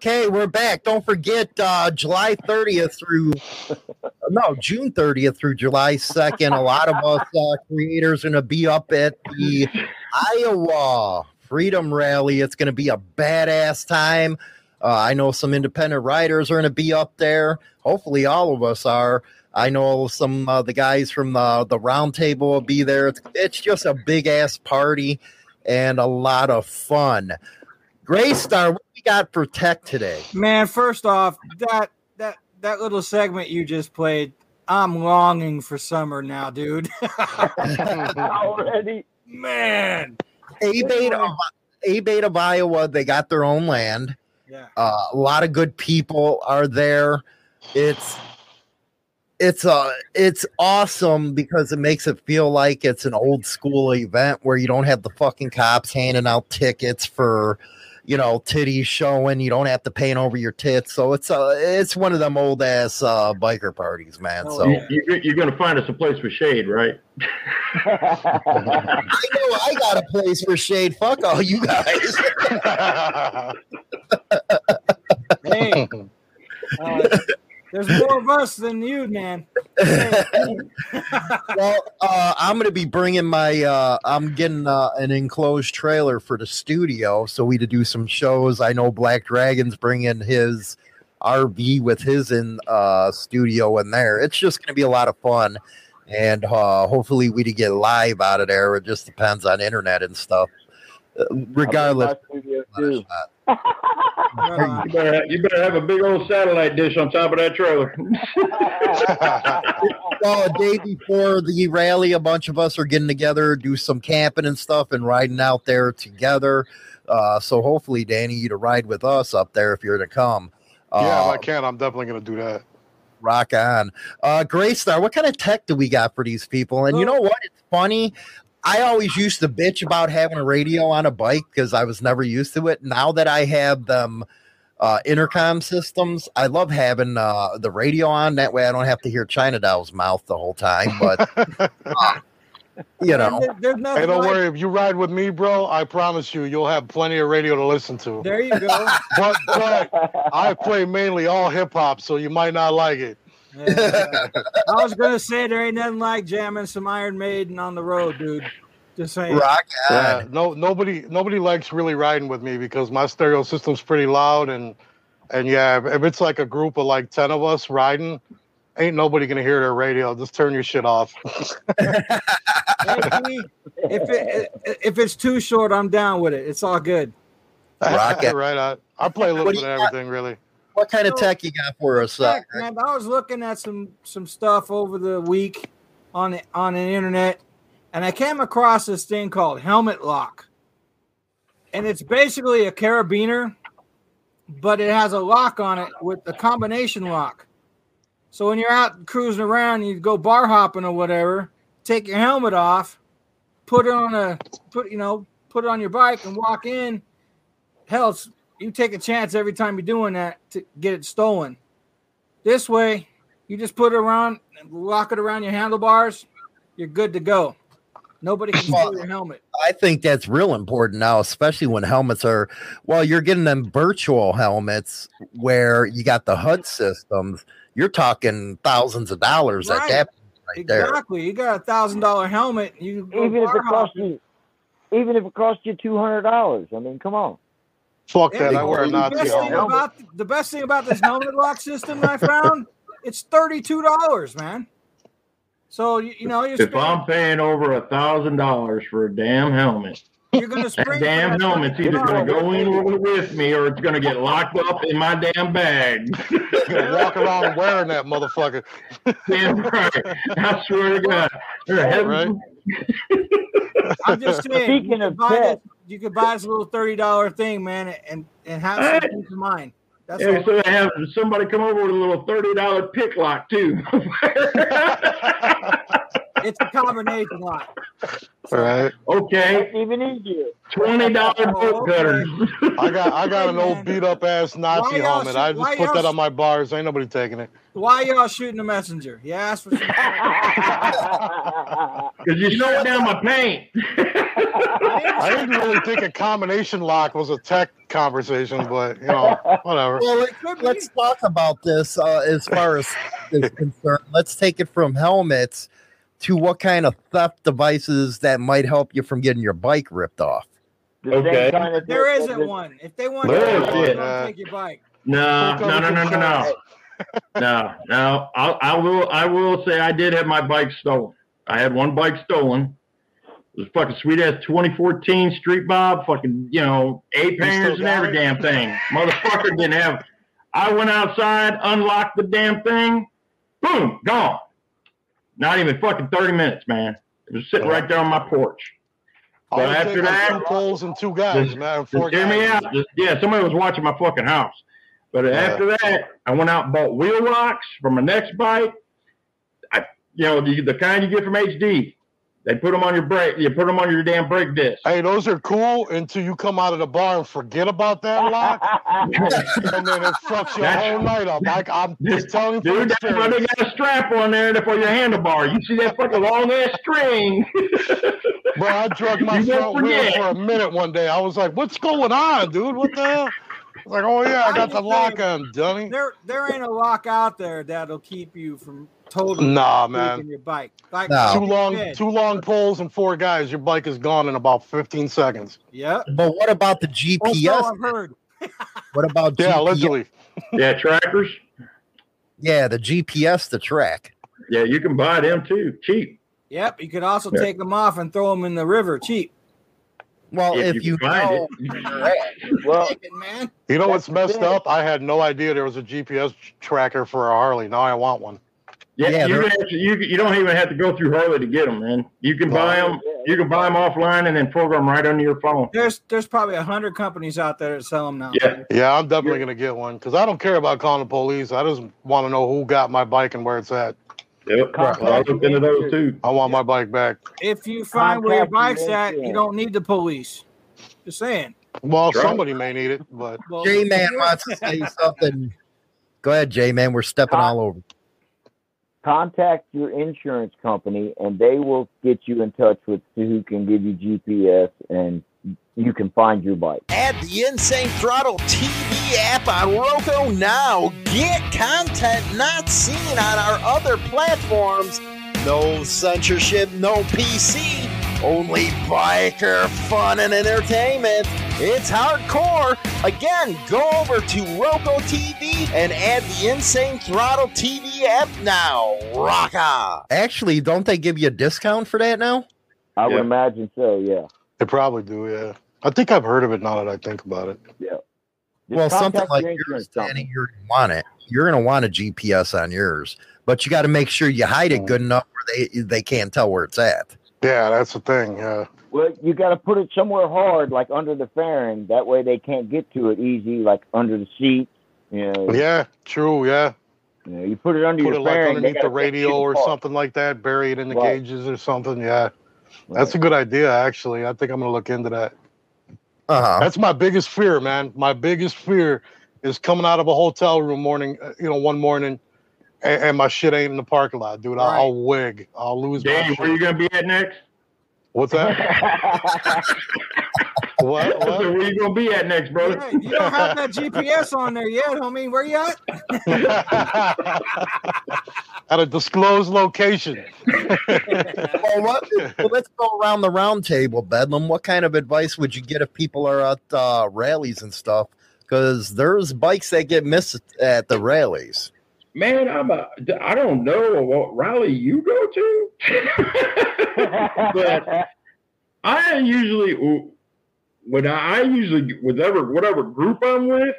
Okay, we're back. Don't forget uh, July 30th through no June 30th through July 2nd. A lot of us uh, creators are going to be up at the Iowa Freedom Rally. It's going to be a badass time. Uh, I know some independent writers are going to be up there. Hopefully, all of us are. I know some uh, the guys from the the round table will be there. It's, it's just a big ass party and a lot of fun. Graystar, we got for tech today? Man, first off, that that that little segment you just played, I'm longing for summer now, dude. Already, man. ABATE of, ABATE of Iowa, they got their own land. Yeah. Uh, a lot of good people are there. It's it's uh it's awesome because it makes it feel like it's an old school event where you don't have the fucking cops handing out tickets for you know titties showing you don't have to paint over your tits so it's uh it's one of them old ass uh biker parties man so You, you, you're going to find us a place for shade, right? I know I got a place for shade. Fuck all you guys. Hey, uh, there's more of us than you, man. well, uh, I'm going to be bringing my. Uh, I'm getting uh, an enclosed trailer for the studio, so we to do some shows. I know Black Dragon's bringing his RV with his in uh, studio in there. It's just going to be a lot of fun, and uh, hopefully we to get live out of there. It just depends on internet and stuff. Uh, regardless, studio. You better, have, you better have a big old satellite dish on top of that trailer. well, a day before the rally, a bunch of us are getting together, do some camping and stuff, and riding out there together. Uh, so hopefully, Danny, you to ride with us up there if you're to come. yeah, if Uh, I can, I'm definitely going to do that. rock on. Uh, Graystar, what kind of tech do we got for these people? And you know what? It's funny. I always used to bitch about having a radio on a bike because I was never used to it. Now that I have them uh, intercom systems, I love having uh, the radio on. That way I don't have to hear China Doll's mouth the whole time. But, uh, you know. There's Hey, don't worry. If you ride with me, bro, I promise you, you'll have plenty of radio to listen to. There you go. But, but I play mainly all hip hop, so you might not like it. Yeah. I was gonna say there ain't nothing like jamming some Iron Maiden on the road, dude. Just saying. Rock. Yeah, no, nobody, nobody likes really riding with me because my stereo system's pretty loud, and and yeah, if- if it's like a group of like ten of us riding, ain't nobody gonna hear their radio. Just turn your shit off. If it if it's too short, I'm down with it. It's all good. Rock it. right. I, I play a little What bit of you got? everything, really. What kind of tech you got for us? Uh, man, I was looking at some some stuff over the week on the on the internet, and I came across this thing called helmet lock, and it's basically a carabiner, but it has a lock on it with a combination lock. So when you're out cruising around, you go bar hopping or whatever, take your helmet off, put it on a put you know put it on your bike and walk in. Hell, it's- you take a chance every time you're doing that to get it stolen. This way, you just put it around, lock it around your handlebars. You're good to go. Nobody can steal your helmet. I think that's real important now, especially when helmets are well, you're getting them virtual helmets where you got the HUD systems. You're talking thousands of dollars at that point right there. Exactly. You got a thousand dollar helmet. You Even if it costs you, even if it costs you two hundred dollars. I mean, come on. Fuck that. I wear a the Nazi best thing helmet. about the best thing about this helmet lock system I found, it's thirty two dollars, man. So you, you know you're If spending, I'm paying over a thousand dollars for a damn helmet, you're gonna that spring for damn that helmet's either going to go in with me or it's going to get locked up in my damn bag. Gonna walk around wearing that motherfucker. Damn right. I swear to God. Right. I'm just saying. Speaking of buy pets. This, you could buy this little thirty dollar thing, man, and and have some Hey. peace of mind. That's Yeah, so I have somebody come over with a little thirty dollar pick lock too. It's a combination lock. Right. okay, That's even easier. twenty dollar bolt cutter. I got I got an old beat up ass Nazi helmet. shoot- I just put that sh- on my bars. Ain't nobody taking it. Why y'all shooting the messenger? You asked for some. Because you slowed down my paint. I didn't really think a combination lock was a tech conversation, but you know, whatever. Well, let, let's talk about this uh, as far as is concerned. Let's take it from helmets to what kind of theft devices that might help you from getting your bike ripped off. The same Okay. kind of There thing- isn't one. If they want Bullshit. to take your bike. No, no, no, no, no, no. No, no. I'll, I will. I will say I did have my bike stolen. I had one bike stolen. It was fucking sweet ass 2014 Street Bob, fucking you know eight You still pairs and every it? damn thing. Motherfucker didn't have. I went outside, unlocked the damn thing, boom, gone. Not even fucking 30 minutes, man. It was sitting right there on my porch. Was after that, two poles and two guys, just, man. just Four hear me out. Just, yeah, somebody was watching my fucking house. But after that, I went out and bought wheel locks for my next bike. I, you know, the, the kind you get from HD. They put them on your brake. You put them on your damn brake disc. Hey, those are cool until you come out of the bar and forget about that lock, and then it fucks your That's- whole night up. Like I'm just telling you Dude, that's why they got a strap on there for your handlebar. You see that fucking long ass string. Bro, I drug my front wheel for a minute one day. I was like, "What's going on, dude? What the hell?" I was like, "Oh yeah, I got the lock on, dummy." There, there ain't a lock out there that'll keep you from totally Nah, man. your bike. Like Two long, said. two long poles and four guys. Your bike is gone in about 15 seconds. yeah But what about the Also, GPS? I've heard. What about Yeah, GPS? allegedly. yeah, trackers. Yeah, the GPS to track. Yeah, you can buy them too, cheap. Yep. You could also Yeah. take them off and throw them in the river cheap. Well, If if, you you, can find know, Well, man. You know what's messed up? I had no idea there was a GPS tracker for a Harley. Now I want one. Yeah, Yeah, you, they're- can actually, you you don't even have to go through Harley to get them, man. You can buy them. You can buy them offline and then program right under your phone. There's, there's probably a hundred companies out there that sell them now. Yeah, Yeah, I'm definitely gonna get one because I don't care about calling the police. I just want to know who got my bike and where it's at. yep. Well, I looked into those too. I want my bike back. If you find where your bike's your at, you don't need the police. Just saying. Well, Right. somebody may need it, but Well, J Man wants to say something. Go ahead, J Man. We're stepping all over. Contact your insurance company and they will get you in touch with who can give you GPS and you can find your bike. Add the Insane Throttle TV app on Roku now. Get content not seen on our other platforms. No censorship, no PC, only biker fun and entertainment. It's hardcore. Again, go over to Roku TV and add the Insane Throttle TV app now. Rock on. Actually, don't they give you a discount for that now? I would imagine so. Yeah. They probably do, yeah. I think I've heard of it now that I think about it. Yeah. well, something like your yours, insurance Danny, you're gonna want it. You're gonna want a GPS on yours, but you got to make sure you hide it mm. good enough where they they can't tell where it's at. Yeah, that's the thing. Yeah. Well, you got to put it somewhere hard, like under the fairing. That way they can't get to it easy, like under the seat. You know. Yeah, true, yeah. You, know, you put it under Put your it like fairing. they underneath the radio or apart. something like that, bury it in the Right. gauges or something. Yeah. That's a good idea, actually. I think I'm gonna look into that. Uh-huh. That's my biggest fear, man. My biggest fear is coming out of a hotel room morning, uh, you know, one morning, and, and my shit ain't in the parking lot, dude. I'll, I'll wig. I'll lose my Danny, shit. where you gonna be at next? What's that? what? I said, where you gonna be at next, bro? Yeah, you don't have that GPS on there yet, homie. Where you at? At a disclosed location. well, what, well, let's go around the round table, Bedlam. What kind of advice would you get if people are at uh, rallies and stuff? Because there's bikes that get missed at the rallies. Man, I'm a, I don't know what rally you go to, but I usually when I, I usually whatever whatever group I'm with,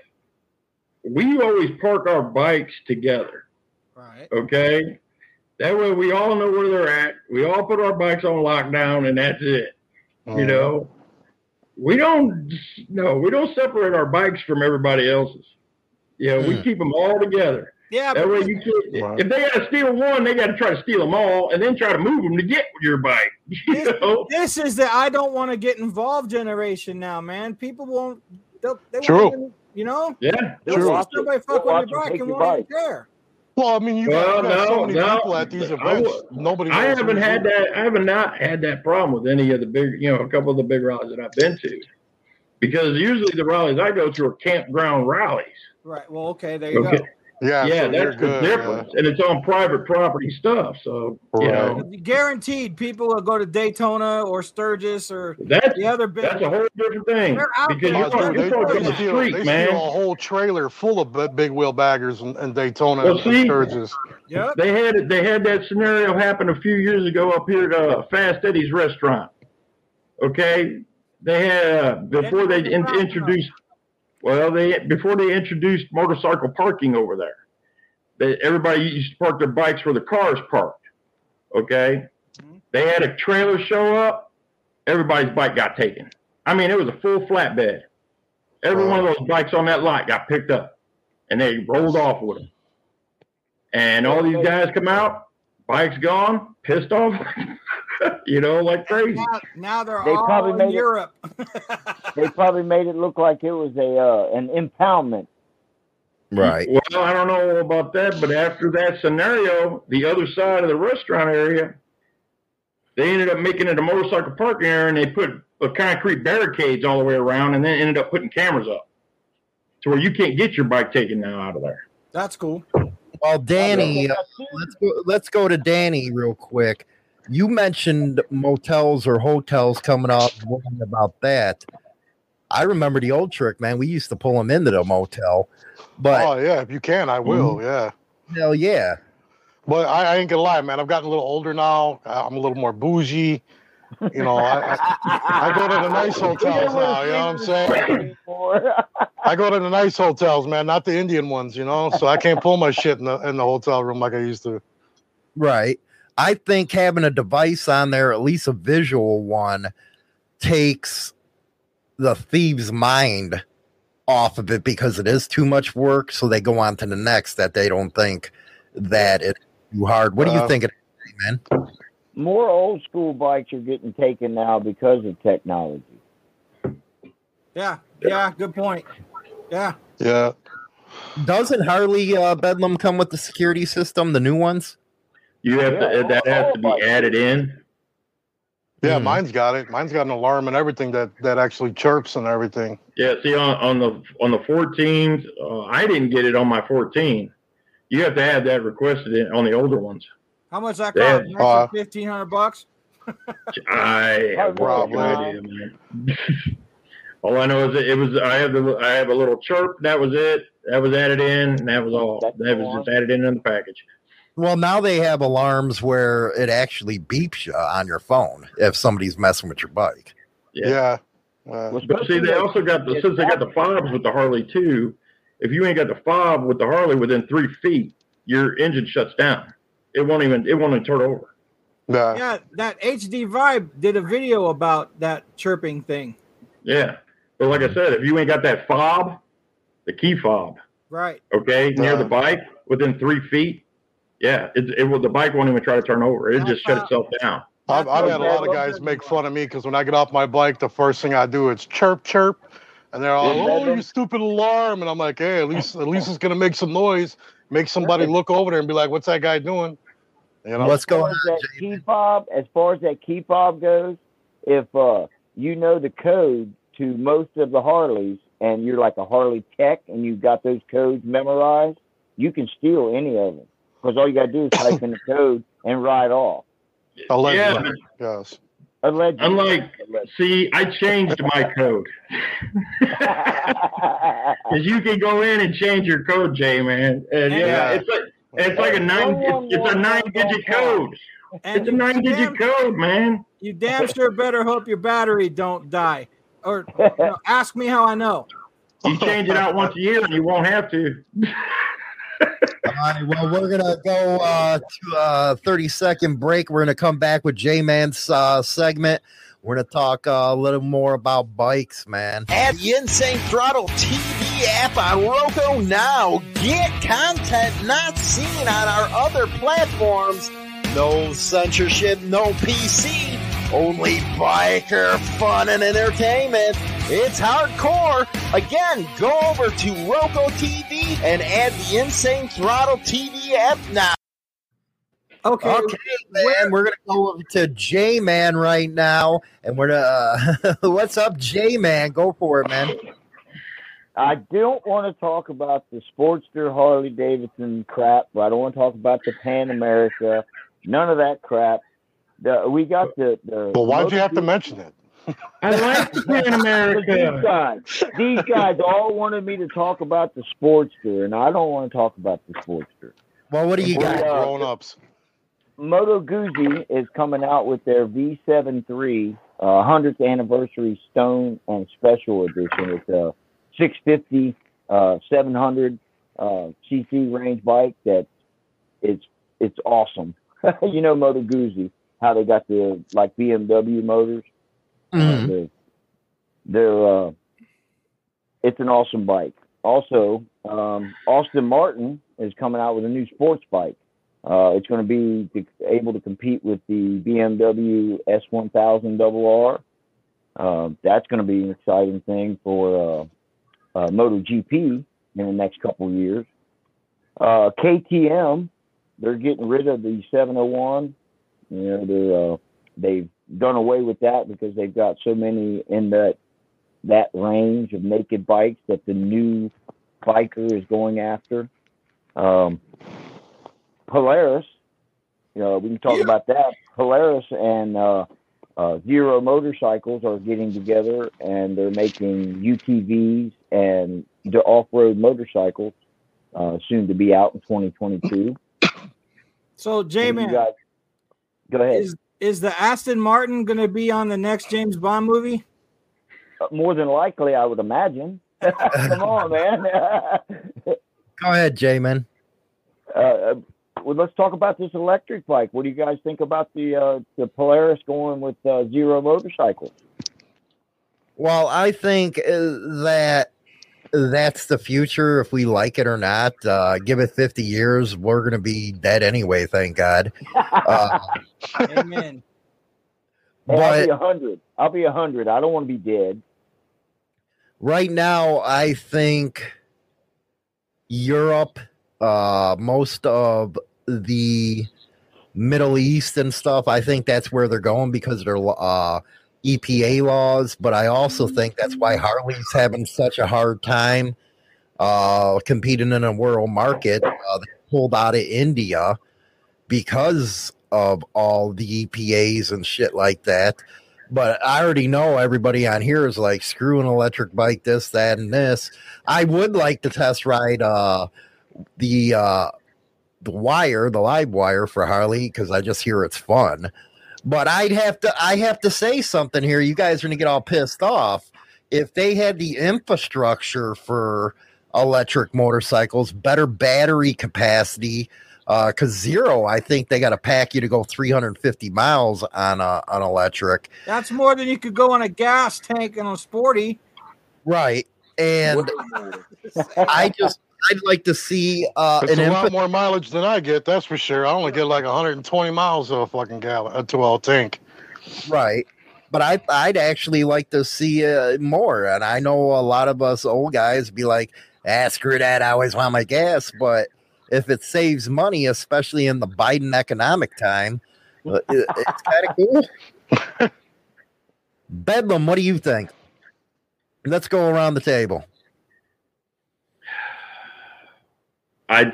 we always park our bikes together. Right. Okay. That way we all know where they're at. We all put our bikes on lockdown and that's it. You know, we don't, no, we don't separate our bikes from everybody else's. Yeah, we Hmm. keep them all together. Yeah, That but way you can't, if they got to steal one, they got to try to steal them all and then try to move them to get your bike. You this, know? this is the I don't want to get involved generation now, man. People won't. They'll, they won't even- you know. Yeah, They'll true. watch somebody fuck They'll on your bike and won't even care. Well, I mean, you Well, got, you got so many no. people at these events. wa- Nobody. I haven't had who. that. I have not had that problem with any of the big, you know, a couple of the big rallies that I've been to, because usually the rallies I go to are campground rallies. Right. Well, okay. There you Okay. go. Yeah, yeah, so that's the good, difference, and it's on private property stuff. So you know, Guaranteed, people will go to Daytona or Sturgis or that's the other big. that's a whole different thing They're out because you're, on- dude, you're they, talking they the steal, street, they man. steal a whole trailer full of big wheel baggers in, in Daytona Well, and see- Sturgis. Yep. They had they had that scenario happen a few years ago up here at uh, Fast Eddie's restaurant. Okay, they had uh, before they in, introduced. Well, they before they introduced motorcycle parking over there. They, everybody used to park their bikes where the cars parked. Okay, mm-hmm. they had a trailer show up. Everybody's bike got taken. I mean, it was a full flatbed. Every one of those bikes on that lot got picked up, and they rolled off with them. And all these guys come out, bikes gone, pissed off, you know, like crazy. Now, now they're They all probably in made it- Europe. They probably made it look like it was a uh, an impoundment. Right. Well, I don't know about that, but after that scenario, the other side of the restaurant area, they ended up making it a motorcycle parking area, and they put a concrete barricades all the way around, and then ended up putting cameras up to where you can't get your bike taken now out of there. That's cool. Well, Danny, uh, let's go, let's go to Danny real quick. You mentioned motels or hotels coming up, worrying about that. I remember the old trick, man. We used to pull them into the motel, but oh yeah, if you can, I will. Mhm. Yeah. hell yeah, But I, I ain't gonna lie, man. I've gotten a little older now. I'm a little more bougie. You know, I, I, I go to the nice hotels now. You know what I'm saying? I go to the nice hotels, man, not the Indian ones. You know, so I can't pull my shit in the in the hotel room like I used to. right. I think having a device on there, at least a visual one, takes the thieves' mind off of it because it is too much work. So they go on to the next that they don't think that it's too hard. What do you Uh, think, man? More old school bikes are getting taken now because of technology. Yeah. Yeah. Good point. Yeah. Yeah. Doesn't Harley uh, Bedlam come with the security system, the new ones? You have to that has to be added in. Yeah, Hmm. mine's got it. Mine's got an alarm and everything that that actually chirps and everything. Yeah, see on, on the on the 14s, uh, I didn't get it on my 14. You have to have that requested in, on the older ones. How much that cost? uh, Fifteen hundred bucks. I have no Probably. idea, man. all I know is that it was I have the I have a little chirp. That was it. That was added in, and that was all. That was just added in in the package. Well, now they have alarms where it actually beeps you on your phone if somebody's messing with your bike. Yeah. But see, they also got the since they got the fobs with the Harley too. If you ain't got the fob with the Harley within three feet, your engine shuts down. It won't even it won't even turn over. Yeah, Yeah. that HD Vibe did a video about that chirping thing. Yeah, but like I said, if you ain't got that fob, the key fob, Right. okay, near the Uh. bike within three feet, yeah, it, it will the bike won't even try to turn over. It just shut itself down. I've, I've had a lot of guys make fun of me because when I get off my bike, the first thing I do is chirp, chirp, and they're all, "Oh, you stupid alarm!" And I'm like, "Hey, at least at least it's gonna make some noise, make somebody look over there and be like, what's that guy doing?" You know, What's as far as that key fob, as far as that key fob goes, if uh, you know the code to most of the Harleys, and you're like a Harley tech, and you've got those codes memorized, you can steal any of them because all you got to do is type in the code and ride off. Allegedly, yes. Allegedly. Unlike, see, I changed my code. Because you can go in and change your code, Jay, man. And yeah, Yeah. it's like it's like a nine it's, it's a nine digit code. It's a nine digit code, man. You damn sure better hope your battery don't die. Or you know, ask me how I know. You change it out once a year and you won't have to. All right, well, we're gonna go uh, to a 30 second break. We're gonna come back with J Man's uh, segment. We're gonna talk uh, a little more about bikes, man. Add the Insane Throttle TV app on Roku now. Get content not seen on our other platforms. No censorship, no PC, only biker fun and entertainment. It's hardcore. Again, go over to Roku TV and add the Insane Throttle TV app now. Okay, okay, man. We're gonna go over to J Man right now, and we're gonna. Uh, what's up, J Man? Go for it, man. I don't want to talk about the Sportster Harley Davidson crap, but I don't want to talk about the Pan America. None of that crap. The, we got the. the Well, why'd you have to mention it? I like the Pan America. These guys, these guys all wanted me to talk about the Sportster, and I don't want to talk about the Sportster. Well, what do you got? Grown ups. Moto Guzzi is coming out with their V73 uh, 100th anniversary Stone and Special Edition. It's a 650, uh, 700 uh, cc range bike that it's it's awesome. you know Moto Guzzi, how they got the like BMW motors. Uh, they're they're uh, it's an awesome bike. Also, um, Aston Martin is coming out with a new sports bike. Uh, it's going to be able to compete with the BMW S1000RR. Uh, that's going to be an exciting thing for uh, uh, MotoGP in the next couple of years. Uh, KTM, they're getting rid of the 701. You know, they're uh, they've done away with that because they've got so many in that that range of naked bikes that the new biker is going after. Um, Polaris, you know, we can talk about that. Polaris and uh, uh, Zero Motorcycles are getting together and they're making UTVs and the off-road motorcycles uh, soon to be out in 2022. So J You Man, guys- Go ahead. is is the Aston Martin going to be on the next James Bond movie? Uh, More than likely, I would imagine. Come on, man. Go ahead, J Man. uh, uh, well, let's talk about this electric bike. What do you guys think about the uh, the Polaris going with uh, zero motorcycles? Well, I think uh, that that's the future if we like it or not. Uh, give it 50 years, we're going to be dead anyway, thank God. Uh, Amen. Hey, I'll be a hundred. I'll be a hundred. I don't want to be dead. right now, I think Europe, uh, most of the Middle East and stuff. I think that's where they're going because they're. uh, EPA laws. But I also think that's why Harley's having such a hard time uh, competing in a world market. Uh, they pulled out of India because of all the EPAs and shit like that. But I already know everybody on here is like, screw an electric bike, this, that, and this. I would like to test ride uh, the uh, the wire, the live wire for Harley because I just hear it's fun. But I'd have to I have to say something here. You guys are gonna get all pissed off. If they had the infrastructure for electric motorcycles, better battery capacity, uh, because zero, I think they got to pack you to go 350 miles on a, on electric. That's more than you could go on a gas tank on a sporty. Right. And I just I'd like to see uh, It's a lot more mileage than I get, that's for sure. I only get like 120 miles of a fucking gallon, a 12 tank. right. But I I'd actually like to see uh, more. And I know a lot of us old guys be like, ah, screw that. I always want my gas. But if it saves money, especially in the Biden economic time, uh, it- it's kind of cool. Bedlam, what do you think? Let's go around the table. I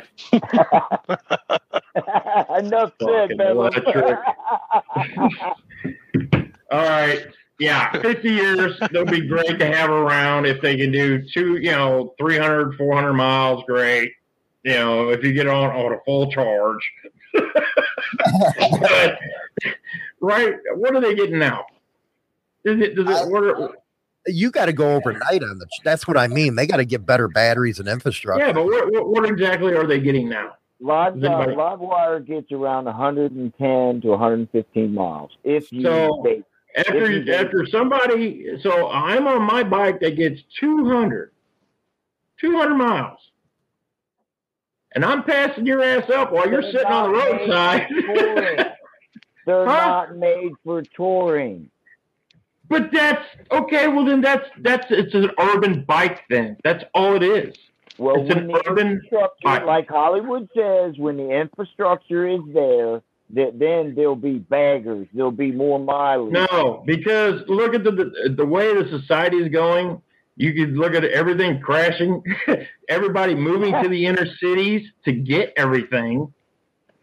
Enough said, Fucking Bevan. electric. All right. Yeah, 50 years, they'll be great to have around if they can do two, you know, 300, 400 miles, great. You know, if you get on on a full charge. but, right, what are they getting now? Is it, does it, what are, You got to go overnight on the. That's what I mean. They got to get better batteries and infrastructure. yeah, but what, what, what exactly are they getting now? Live, uh, live wire gets around 110 to 115 miles. If you So, bait- After if you bait- after somebody, so I'm on my bike that gets 200, 200 miles, and I'm passing your ass up while you're They're sitting on the roadside. They're Huh? not made for touring. But that's okay. Well, then that's that's it's an urban bike. Then that's all it is. Well, It's when an the urban infrastructure, bike. like Hollywood says, when the infrastructure is there, that then there'll be baggers, there'll be more mileage. No, because look at the, the the way the society is going. You could look at everything crashing, everybody moving to the inner cities to get everything.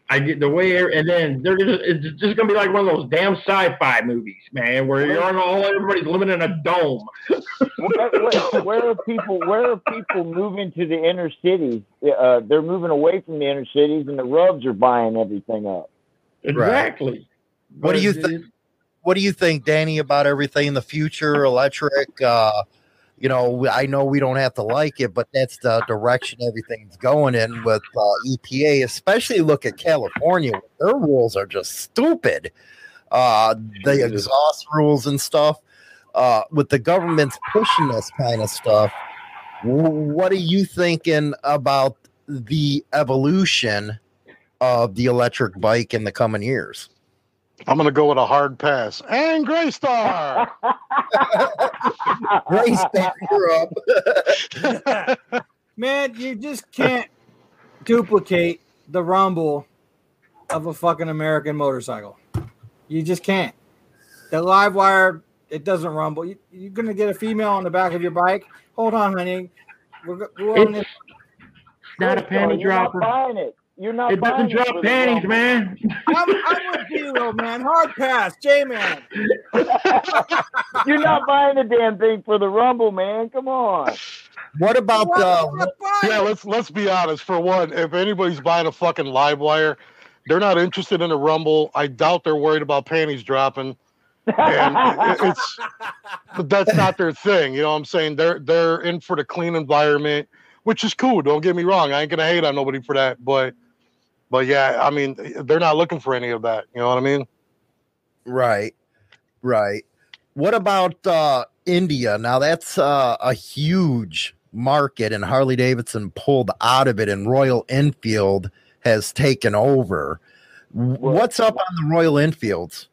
I get the way, and then they're just it's just gonna be like one of those damn sci-fi movies, man, where you're on all everybody's living in a dome. where, where, where are people? Where are people moving to the inner cities? Uh, they're moving away from the inner cities, and the rubs are buying everything up. Exactly. What do you think? What do you think, Danny, about everything in the future, electric? Uh, you know, I know we don't have to like it, but that's the direction everything's going in with uh, EPA. Especially look at California; their rules are just stupid. Uh, the exhaust rules and stuff. Uh, with the government's pushing this kind of stuff, what are you thinking about the evolution of the electric bike in the coming years? I'm going to go with a hard pass. And Gray Star! Gray Star, you're up. Man, you just can't duplicate the rumble of a fucking American motorcycle. You just can't. The live wire, it doesn't rumble. You, you're gonna get a female on the back of your bike. Hold on, honey. We're, we're on It's this. not a panty You're not dropper. Buying it. You're not It buying doesn't drop panties, man. I'm, I'm with Zero, man. Hard pass, J man. You're not buying the damn thing for the rumble, man. Come on. What about uh, yeah, let's let's be honest. For one, if anybody's buying a fucking live wire, they're not interested in a rumble. I doubt they're worried about panties dropping. And it- it's that's not their thing. You know what I'm saying? They're they're in for the clean environment, which is cool. Don't get me wrong. I ain't gonna hate on nobody for that. But but yeah, I mean they're not looking for any of that. You know what I mean? Right, right. What about uh, India? Now that's uh, a huge market, and Harley Davidson pulled out of it, and Royal Enfield has taken over. W- What's up on the Royal Enfields?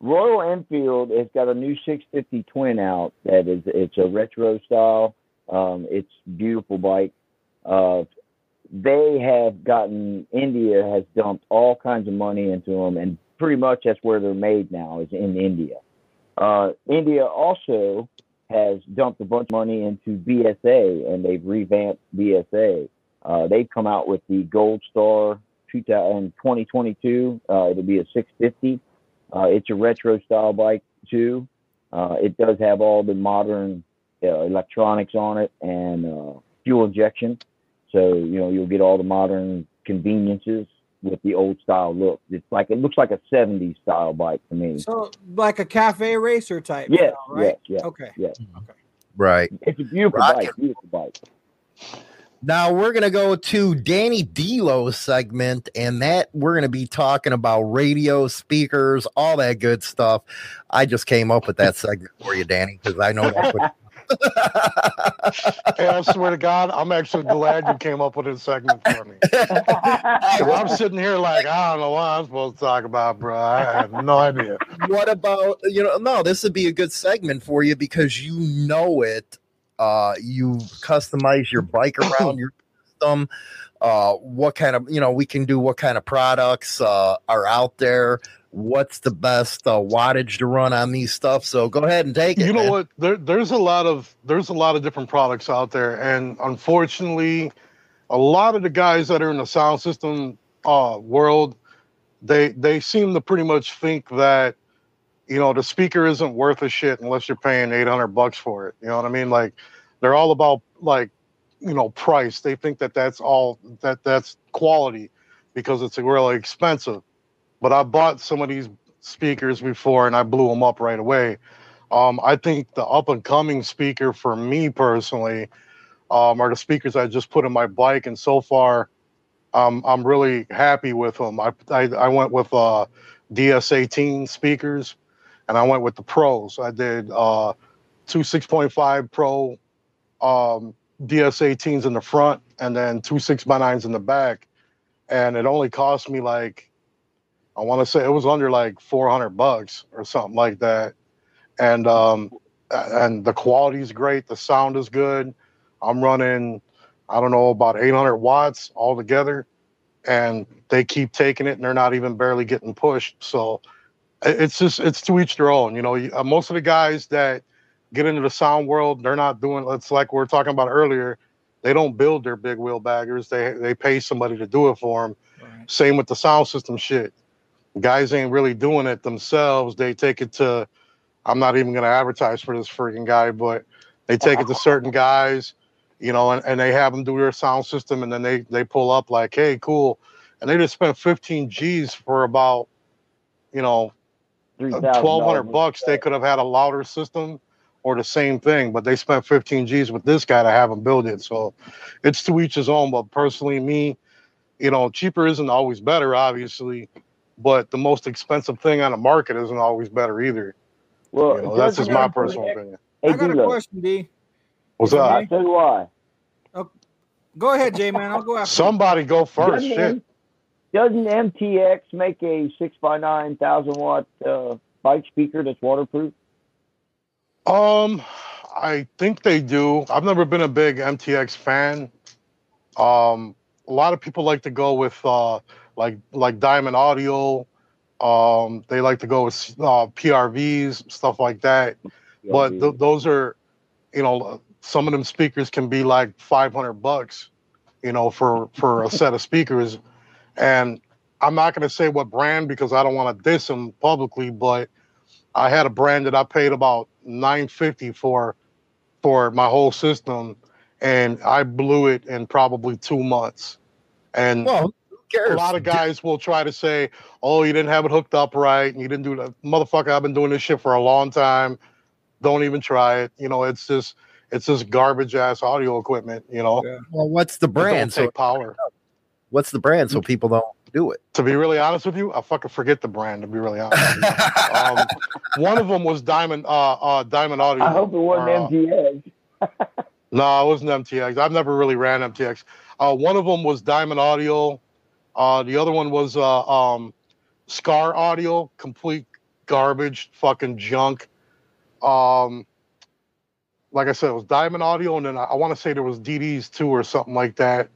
Royal Enfield has got a new 650 twin out that is it's a retro style. Um, it's beautiful bike. Uh, they have gotten India has dumped all kinds of money into them, and pretty much that's where they're made now is in India. Uh, India also has dumped a bunch of money into BSA, and they've revamped BSA. Uh, they've come out with the Gold Star 2000 2022. Uh, it'll be a 650. Uh, it's a retro style bike too. Uh, it does have all the modern uh, electronics on it and fuel injection. So you know you'll get all the modern conveniences with the old style look. It's like it looks like a 70s style bike to me. So like a cafe racer type. Yes, style, right? yes, yes, Okay. yes. Right. It's a beautiful Rocket. bike. Beautiful bike. Now we're gonna go to Danny D'Lo's segment, and that we're gonna be talking about radio speakers, all that good stuff. I just came up with that segment for you, Danny, because I know that's what Hey, I swear to God, I'm actually glad you came up with this segment for me. I'm sitting here like I don't know what I'm supposed to talk about, bro. I have no idea. what about you know no this would be a good segment for you because you know it uh you customize your bike around your system uh what kind of you know we can do what kind of products uh are out there what's the best uh, wattage to run on these stuff so go ahead and take it You know man. what? There, there's a lot of there's a lot of different products out there, and unfortunately, a lot of the guys that are in the sound system uh, world, they they seem to pretty much think that you know the speaker isn't worth a shit unless you're paying 800 bucks for it. You know what I mean? Like they're all about like you know price. They think that that's all that that's quality because it's really expensive. But I bought some of these speakers before and I blew them up right away. Um, I think the up and coming speaker for me personally um, are the speakers I just put in my bike, and so far, um, I'm really happy with them. I I, I went with uh, DS18 speakers, and I went with the pros. I did uh, two 6.5 Pro um, DS18s in the front, and then two 6x9s in the back, and it only cost me like I want to say it was under like 400 bucks or something like that. And um and the quality is great the sound is good. I'm running i don't know about 800 watts altogether and they keep taking it and they're not even barely getting pushed. So it's just it's to each their own you know uh, most of the guys that get into the sound world they're not doing it's like we were talking about earlier they don't build their big wheel baggers they they pay somebody to do it for them same with the sound system shit guys ain't really doing it themselves they take it to I'm not even going to advertise for this freaking guy, but they take it to certain guys, you know, and, and they have them do their sound system, and then they they pull up like, hey, cool, and they just spent 15 G's for about, you know, uh, twelve hundred bucks. They could have had a louder system or the same thing, but they spent 15 G's with this guy to have him build it. So it's to each his own. But personally, me, you know, cheaper isn't always better, obviously, but the most expensive thing on the market isn't always better either. Well, You know, that's just my personal opinion. Hey, I got a D'Lo. question, D. What's If I up? may? I'll tell you why. Go ahead, J man. I'll go after. you. Somebody go first. Doesn't, Shit. M- doesn't MTX make a six by nine thousand watt uh, bike speaker that's waterproof? Um, I think they do. I've never been a big MTX fan. Um, a lot of people like to go with uh, like like Diamond Audio. Um, they like to go with uh, PRVs, stuff like that. But th- those are, you know, some of them speakers can be like five hundred bucks, you know, for for a set of speakers. And I'm not going to say what brand because I don't want to diss them publicly, but I had a brand that I paid about 950 for for my whole system and I blew it in probably 2 months. And well who cares a lot of guys will try to say, "Oh, you didn't have it hooked up right and you didn't do that." Motherfucker, I've been doing this shit for a long time. Don't even try it. You know, it's just it's just garbage ass audio equipment, you know. well what's the It don't brand so take power. what's the brand so people don't do it To be really honest with you, I fucking forget the brand. To be really honest, with you. um, one of them was Diamond. Uh, uh, Diamond Audio. I hope it wasn't Uh, MTX. No, it wasn't MTX. I've never really ran MTX. Uh, one of them was Diamond Audio. Uh, the other one was uh, um, Skar Audio. Complete garbage, fucking junk. Um, like I said, it was Diamond Audio, and then I, I want to say there was DD's too or something like that.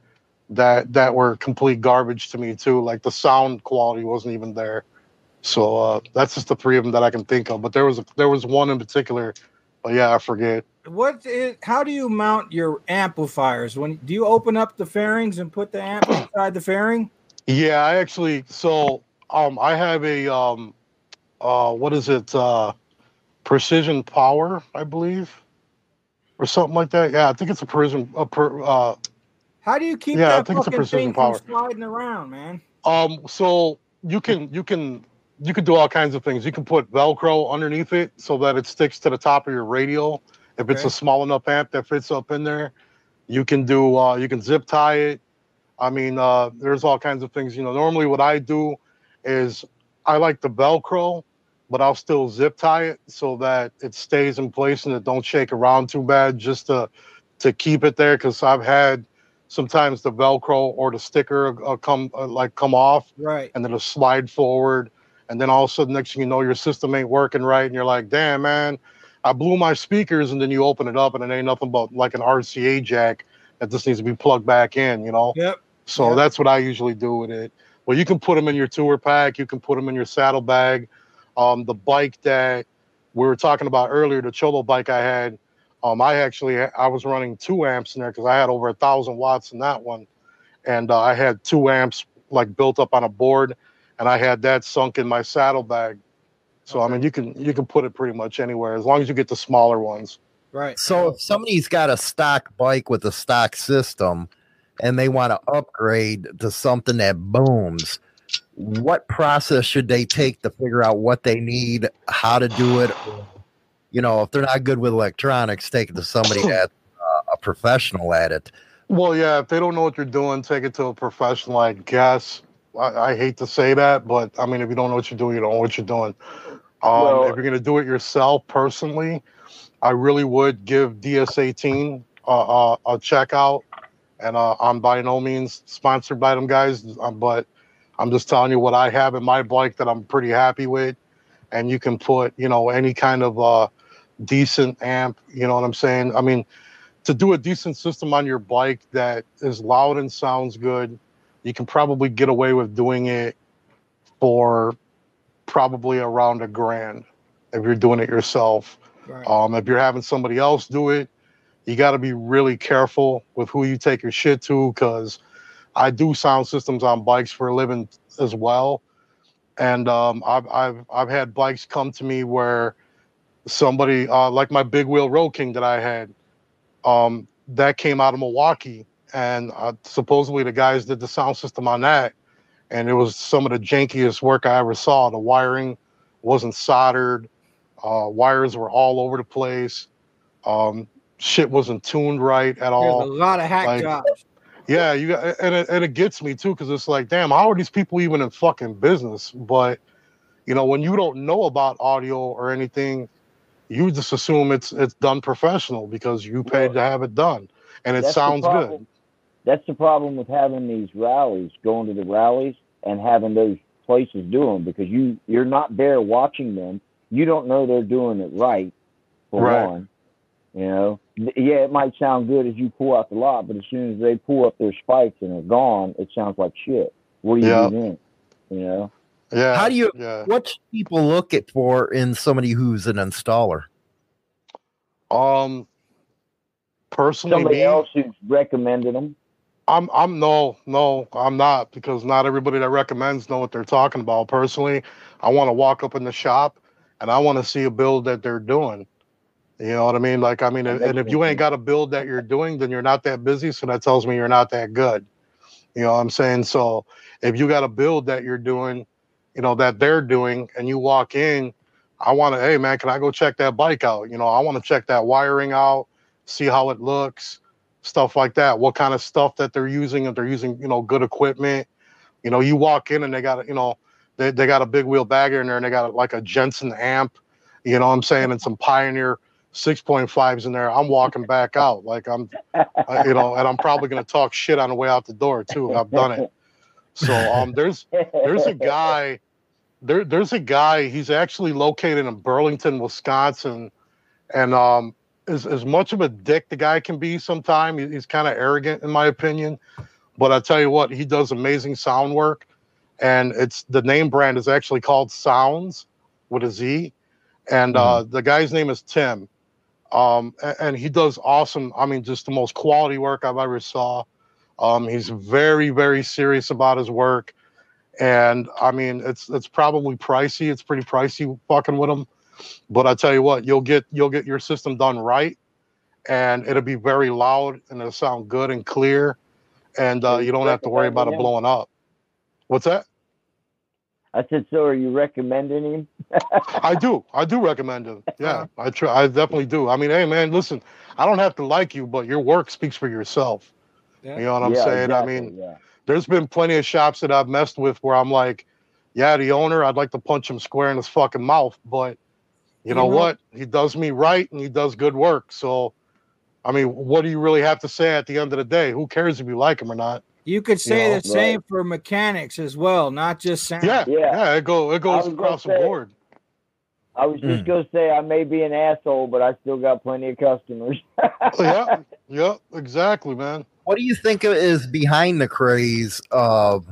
that that were complete garbage to me too. Like the sound quality wasn't even there. So uh, that's just the three of them that I can think of. But there was a, there was one in particular. But yeah, I forget. What is, how do you mount your amplifiers? When do you open up the fairings and put the amp inside the fairing? Yeah, I actually so um I have a um uh what is it uh precision power I believe or something like that. Yeah, I think it's a precision a per, uh How do you keep Yeah, I that think it's a precision thing power. from sliding around, man? Um, so you can you can you can do all kinds of things. You can put Velcro underneath it so that it sticks to the top of your radio. If it's a small enough amp that fits up in there, you can do uh, you can zip tie it. I mean, uh, there's all kinds of things. You know, normally what I do is I like the Velcro, but I'll still zip tie it so that it stays in place and it don't shake around too bad, just to to keep it there. Because I've had sometimes the Velcro or the sticker uh, come uh, like come off, Right. and then it'll slide forward, and then all of a sudden, next thing you know, your system ain't working right, and you're like, damn man, I blew my speakers, and then you open it up, and it ain't nothing but like an RCA jack that just needs to be plugged back in, you know. Yep. So that's what I usually do with it. Well, you can put them in your tour pack. You can put them in your saddlebag. Um, the bike that we were talking about earlier, the Cholo bike I had, um, I actually I was running two amps in there because I had over a thousand watts in that one, and uh, I had two amps like built up on a board, and I had that sunk in my saddlebag. So I mean, you can you can put it pretty much anywhere as long as you get the smaller ones. Right. So if somebody's got a stock bike with a stock system and they want to upgrade to something that booms, what process should they take to figure out what they need, how to do it? You know, if they're not good with electronics, take it to somebody that's uh, a professional at it. Well, yeah, if they don't know what you're doing, take it to a professional, I guess. I, I hate to say that, but I mean, if you don't know what you're doing, you don't know what you're doing. Um, Well- if you're going to do it yourself personally, I really would give DS18 uh, uh, a check out. And uh, I'm by no means sponsored by them guys, uh, but I'm just telling you what I have in my bike that I'm pretty happy with. And you can put, you know, any kind of uh, decent amp, you know what I'm saying? I mean, to do a decent system on your bike that is loud and sounds good, you can probably get away with doing it for probably around a grand if you're doing it yourself. Um, if you're having somebody else do it, you got to be really careful with who you take your shit to because I do sound systems on bikes for a living as well, and um, I've I've I've had bikes come to me where somebody uh, like my big wheel road king that I had, um, that came out of Milwaukee, and uh, supposedly the guys did the sound system on that, and it was some of the jankiest work I ever saw. The wiring wasn't soldered, uh, wires were all over the place, um, shit wasn't tuned right at all. There's a lot of hack Like, jobs. yeah, you got, and it, and it gets me too because it's like, damn, how are these people even in fucking business? But you know, when you don't know about audio or anything, you just assume it's it's done professional because you paid to have it done, and it That's sounds good. That's the problem with having these rallies, going to the rallies and having those places do them because you you're not there watching them. You don't know they're doing it right. For Right. one, you know, Th- yeah, it might sound good as you pull out the lot, but as soon as they pull up their spikes and are gone, it sounds like shit. What do you Yeah. do then? You know. Yeah. How do you? yeah. What should people look at for in somebody who's an installer? Um, personally, Somebody me, else who's recommended them. I'm I'm no no I'm not because not everybody that recommends know what they're talking about. Personally, I want to walk up in the shop and I want to see a build that they're doing. You know what I mean? Like I mean, and if you ain't got a build that you're doing, then you're not that busy. So that tells me you're not that good. You know what I'm saying? So if you got a build that you're doing, you know that they're doing, and you walk in, I want to, hey man, can I go check that bike out? You know, I want to check that wiring out, see how it looks, stuff like that. What kind of stuff that they're using? If they're using, you know, good equipment. You know, you walk in and they got, you know, they, they got a big wheel bagger in there and they got like a Jensen amp, you know what I'm saying, and some Pioneer 6.5s in there. I'm walking back out like I'm, uh, you know, and I'm probably going to talk shit on the way out the door too. I've done it. So um, there's there's a guy there there's a guy he's actually located in Burlington, Wisconsin, and um, as as much of a dick the guy can be sometimes, he's kind of arrogant in my opinion. But I tell you what, he does amazing sound work, and it's the name brand is actually called Sounds with a Z, and uh, the guy's name is Tim, um, and, he does awesome. I mean, just the most quality work I've ever saw. Um, he's very very serious about his work, and I mean, it's it's probably pricey. It's pretty pricey fucking with him, but I tell you what, you'll get you'll get your system done right, and it'll be very loud and it'll sound good and clear, and uh, you don't have to worry about it blowing up. What's that? I said, so are you recommending him? I do. I do recommend him. Yeah, I try. I definitely do. I mean, hey, man, listen. I don't have to like you, but your work speaks for yourself. You know what I'm Yeah, saying? exactly, I mean, yeah. there's been plenty of shops that I've messed with where I'm like, yeah, the owner, I'd like to punch him square in his fucking mouth, but you know You know- what? He does me right and he does good work. So, I mean, what do you really have to say at the end of the day? Who cares if you like him or not? You could say know, the same for mechanics as well, not just sound. Yeah, yeah, it go it goes across the say- board. I was just hmm. gonna say I may be an asshole, but I still got plenty of customers. Oh, yeah, yeah, exactly, man. What do you think is behind the craze of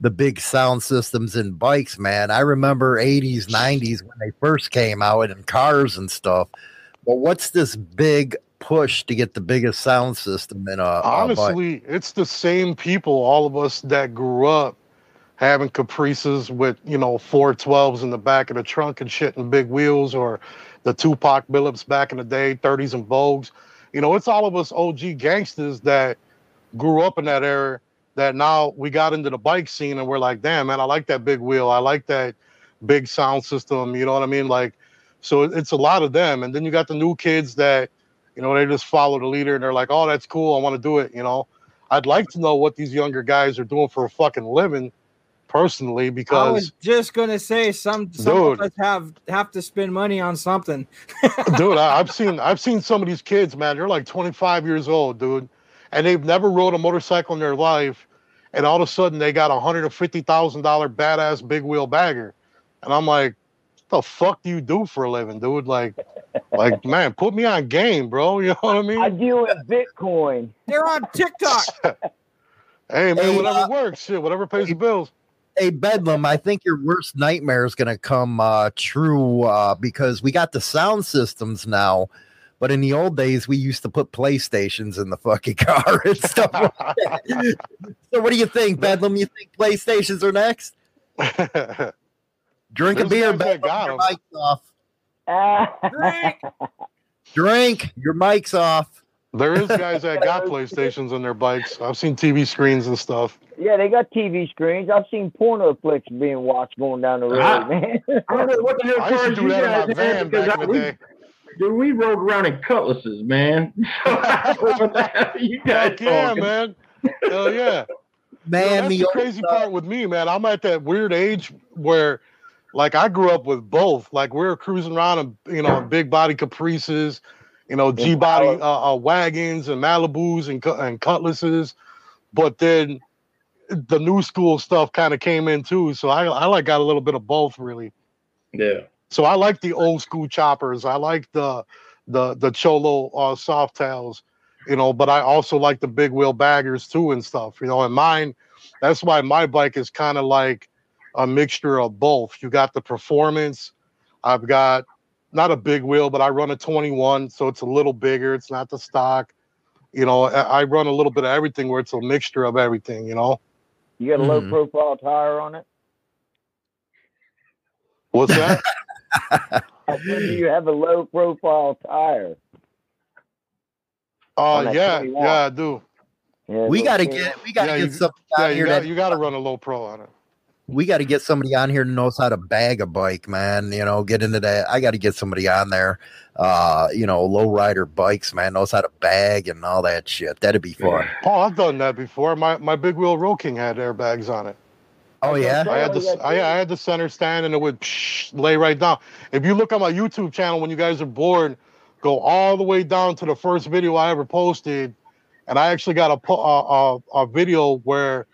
the big sound systems in bikes, man? I remember 80s, 90s when they first came out in cars and stuff. But what's this big push to get the biggest sound system in uh, uh, a, a? Honestly, it's the same people, all of us that grew up having Caprices with, you know, 412s in the back of the trunk and shit and big wheels, or the Tupac Billups back in the day, 30s and Vogues. You know, it's all of us OG gangsters that grew up in that era that now we got into the bike scene and we're like, damn, man, I like that big wheel. I like that big sound system. You know what I mean? Like, so it's a lot of them. And then you got the new kids that, you know, they just follow the leader and they're like, oh, that's cool. I want to do it. You know, I'd like to know what these younger guys are doing for a fucking living personally because I was just gonna say some some Dude. of us have have to spend money on something. dude, I, I've seen I've seen some of these kids, man. They're like 25 years old, dude, and they've never rode a motorcycle in their life, and all of a sudden they got a hundred and fifty thousand dollar badass big wheel bagger, and I'm like, what the fuck do you do for a living, dude? Like, like man, put me on game, bro. You know what I mean? I deal in Bitcoin. They're on TikTok. hey man, Hey, whatever uh, works, shit, whatever pays the bills. Hey Bedlam, I think your worst nightmare is going to come uh, true uh, because we got the sound systems now, but in the old days we used to put PlayStations in the fucking car and stuff. like that. so, what do you think, Bedlam? You think PlayStations are next? Drink a beer, Bedlam. got Your 'em. mic's off. Drink. Drink. Your mic's off. There is guys that got PlayStations on their bikes. I've seen TV screens and stuff. Yeah, they got TV screens. I've seen porno flicks being watched going down the road, Ah. man. I don't know what the hell I used to do that in my van back I, in the we, day. dude, we rode around in cutlasses, man. So I don't know what the hell you guys Heck yeah, talking. man. Hell yeah. Man, You know, that's the the old crazy part with me, man. I'm at that weird age where, like, I grew up with both. Like, we were cruising around in, you know, big body Caprices, you know, G body uh, uh, wagons and Malibus and, and Cutlasses. But then the new school stuff kind of came in too. So I, I like got a little bit of both, really. Yeah. So I like the old school choppers. I like the the the cholo uh, soft tails, you know. But I also like the big wheel baggers too and stuff, you know. And mine, that's why my bike is kind of like a mixture of both. You got the performance. I've got not a big wheel, but I run a 21, so it's a little bigger. It's not the stock. You know, I, I run a little bit of everything where it's a mixture of everything. You know, You got a low Mhm. profile tire on it? what's that? I said, do you have a low profile tire? Uh, yeah, 21. yeah, I do. Yeah, We got to profile. get we got to Yeah, get you- somebody Yeah, on you here got that you got to run a low pro on it. We got to get somebody on here that knows how to bag a bike, man. You know, get into that. I got to get somebody on there. Uh, you know, low rider bikes, man, knows how to bag and all that shit. That'd be fun. Oh, I've done that before. My my big wheel Road King had airbags on it. Oh yeah. I had the I, I had the center stand and it would psh, lay right down. If you look on my YouTube channel when you guys are bored, go all the way down to the first video I ever posted, and I actually got a a, a, a video where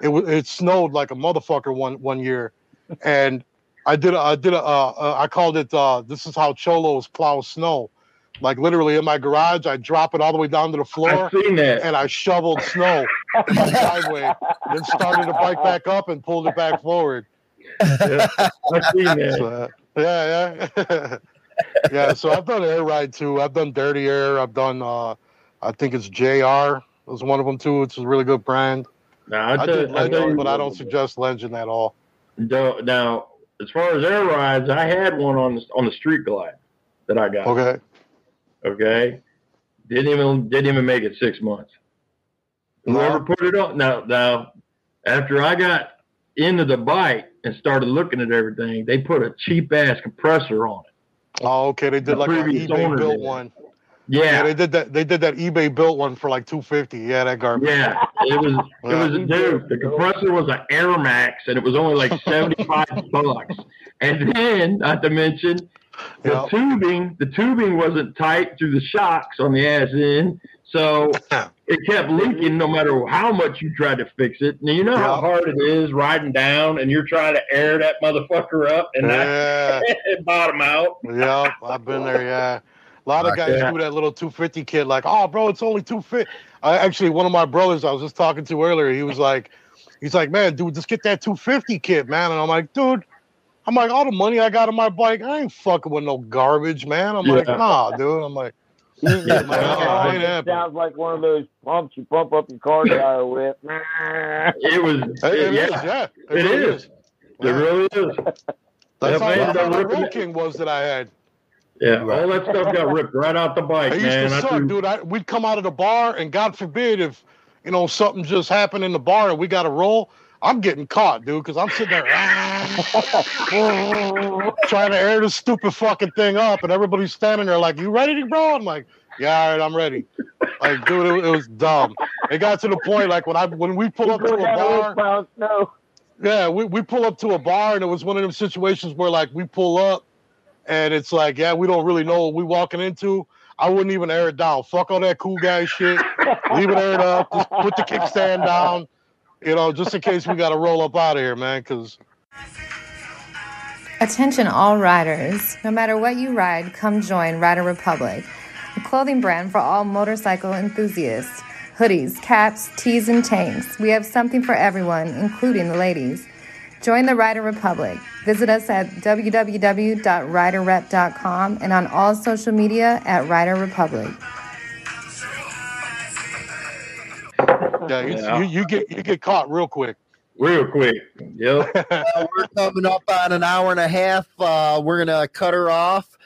it wa- it snowed like a motherfucker one one year, and I did a, I did a uh, uh, I called it uh, this is how cholos plow snow. Like literally in my garage, I drop it all the way down to the floor I've seen and I shoveled snow. driveway, then started to bike back up and pulled it back forward. Yeah, I see that. So, uh, yeah, yeah, yeah. So I've done air ride too. I've done dirty air. I've done. uh I think it's JR It was one of them too. It's a really good brand. Now, I, I did Legend, but I don't suggest Legend at all. Now, now, as far as air rides, I had one on the, on the Street Glide that I got. Okay. Okay. Didn't even didn't even make it six months. Whoever put it on now now after I got into the bike and started looking at everything, they put a cheap ass compressor on it. Oh, okay. They did The like an previous eBay built one. Oh, yeah. they did that. They did that eBay built one for like two fifty. Yeah, that garbage. Yeah, it was it was a dude. The compressor was an Air Max, and it was only like seventy five bucks. And then, not to mention, the Yeah. tubing the tubing wasn't tight through the shocks on the ass end, so it kept leaking no matter how much you tried to fix it. Now you know how hard it is riding down, and you're trying to air that motherfucker up and Yeah. bottom out. Yeah, I've been there. Yeah, a lot of guys Yeah. do that little 250 kit. Like, oh, bro, it's only 250. I actually, one of my brothers I was just talking to earlier, he was like, he's like, man, dude, just get that 250 kit, man. And I'm like, dude, I'm like, all the money I got on my bike, I ain't fucking with no garbage, man. I'm like, Yeah. nah, dude. I'm like, Yeah, I'm like, nah, I ain't it sounds like one of those pumps you pump up your car tire with. It was It- it yeah, is, yeah. It it really is. is. It really is. That's Yep, how, I that's ended how up that Road. King was that I had. Yeah, all that stuff got ripped right out the bike, I used man. to I suck, threw- dude. I, we'd come out of the bar, and God forbid if you know something just happened in the bar and we got to roll. I'm getting caught, dude, because I'm sitting there trying to air this stupid fucking thing up, and everybody's standing there like, "You ready, bro?" I'm like, "Yeah, all right, I'm ready." Like, dude, it, it was dumb. It got to the point like when I when we pull up to a bar. No. Yeah, we, we pull up to a bar and it was one of them situations where like we pull up and it's like, yeah, we don't really know what we're walking into. I wouldn't even air it down. Fuck all that cool guy shit. Leave it aired up. Just put the kickstand down. You know, just in case we gotta roll up out of here, man. Cause Attention, all riders. No matter what you ride, come join Rider Republic, a clothing brand for all motorcycle enthusiasts. Hoodies, caps, tees, and tanks. We have something for everyone, including the ladies. Join the Rider Republic. Visit us at www.riderrep.com and on all social media at Rider Republic. yeah, it's, Yeah. You, you get you get caught real quick. Real quick. Yep. Uh, we're coming up on an hour and a half. Uh, we're gonna cut her off.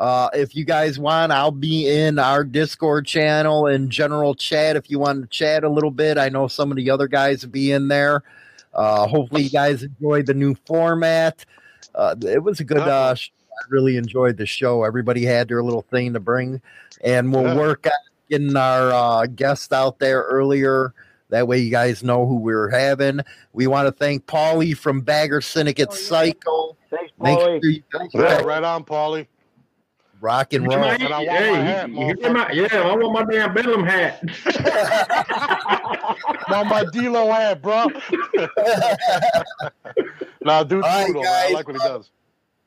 Uh, if you guys want, I'll be in our Discord channel and general chat if you want to chat a little bit. I know some of the other guys will be in there. Uh, hopefully, you guys enjoyed the new format. Uh, it was a good. Uh, sh- I really enjoyed the show. Everybody had their little thing to bring, and we'll Yeah. work on getting our uh, guest out there earlier. That way, you guys know who we're having. We want to thank Paulie from Bagger Syndicate Cycle. Thanks, Make Paulie. sure you guys Yeah, right on, Paulie. Rock and roll. Man, I hey, my hat, you- you hear my- yeah, I want my damn Bedlam hat. On my D'Lo hat, bro. now, dude, All right, cool. I like what he does.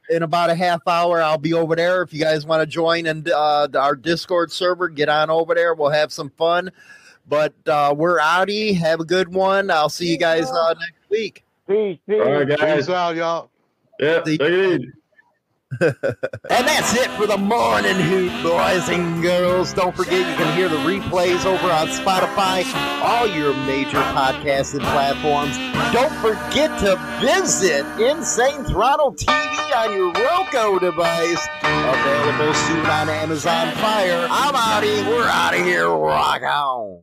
in about a half hour i'll be over there if you guys want to join and uh, our discord server get on over there we'll have some fun but uh, we're outie have a good one i'll see you guys uh, next week Peace, peace. All right, guys. Peace out, y'all. Yeah, take it easy. And that's it for the morning hoot boys and girls. Don't forget you can hear the replays over on spotify all your major podcasting platforms. Don't forget to visit insane throttle tv on your roku device. Available soon on amazon fire. I'm outie we're out of here. Rock on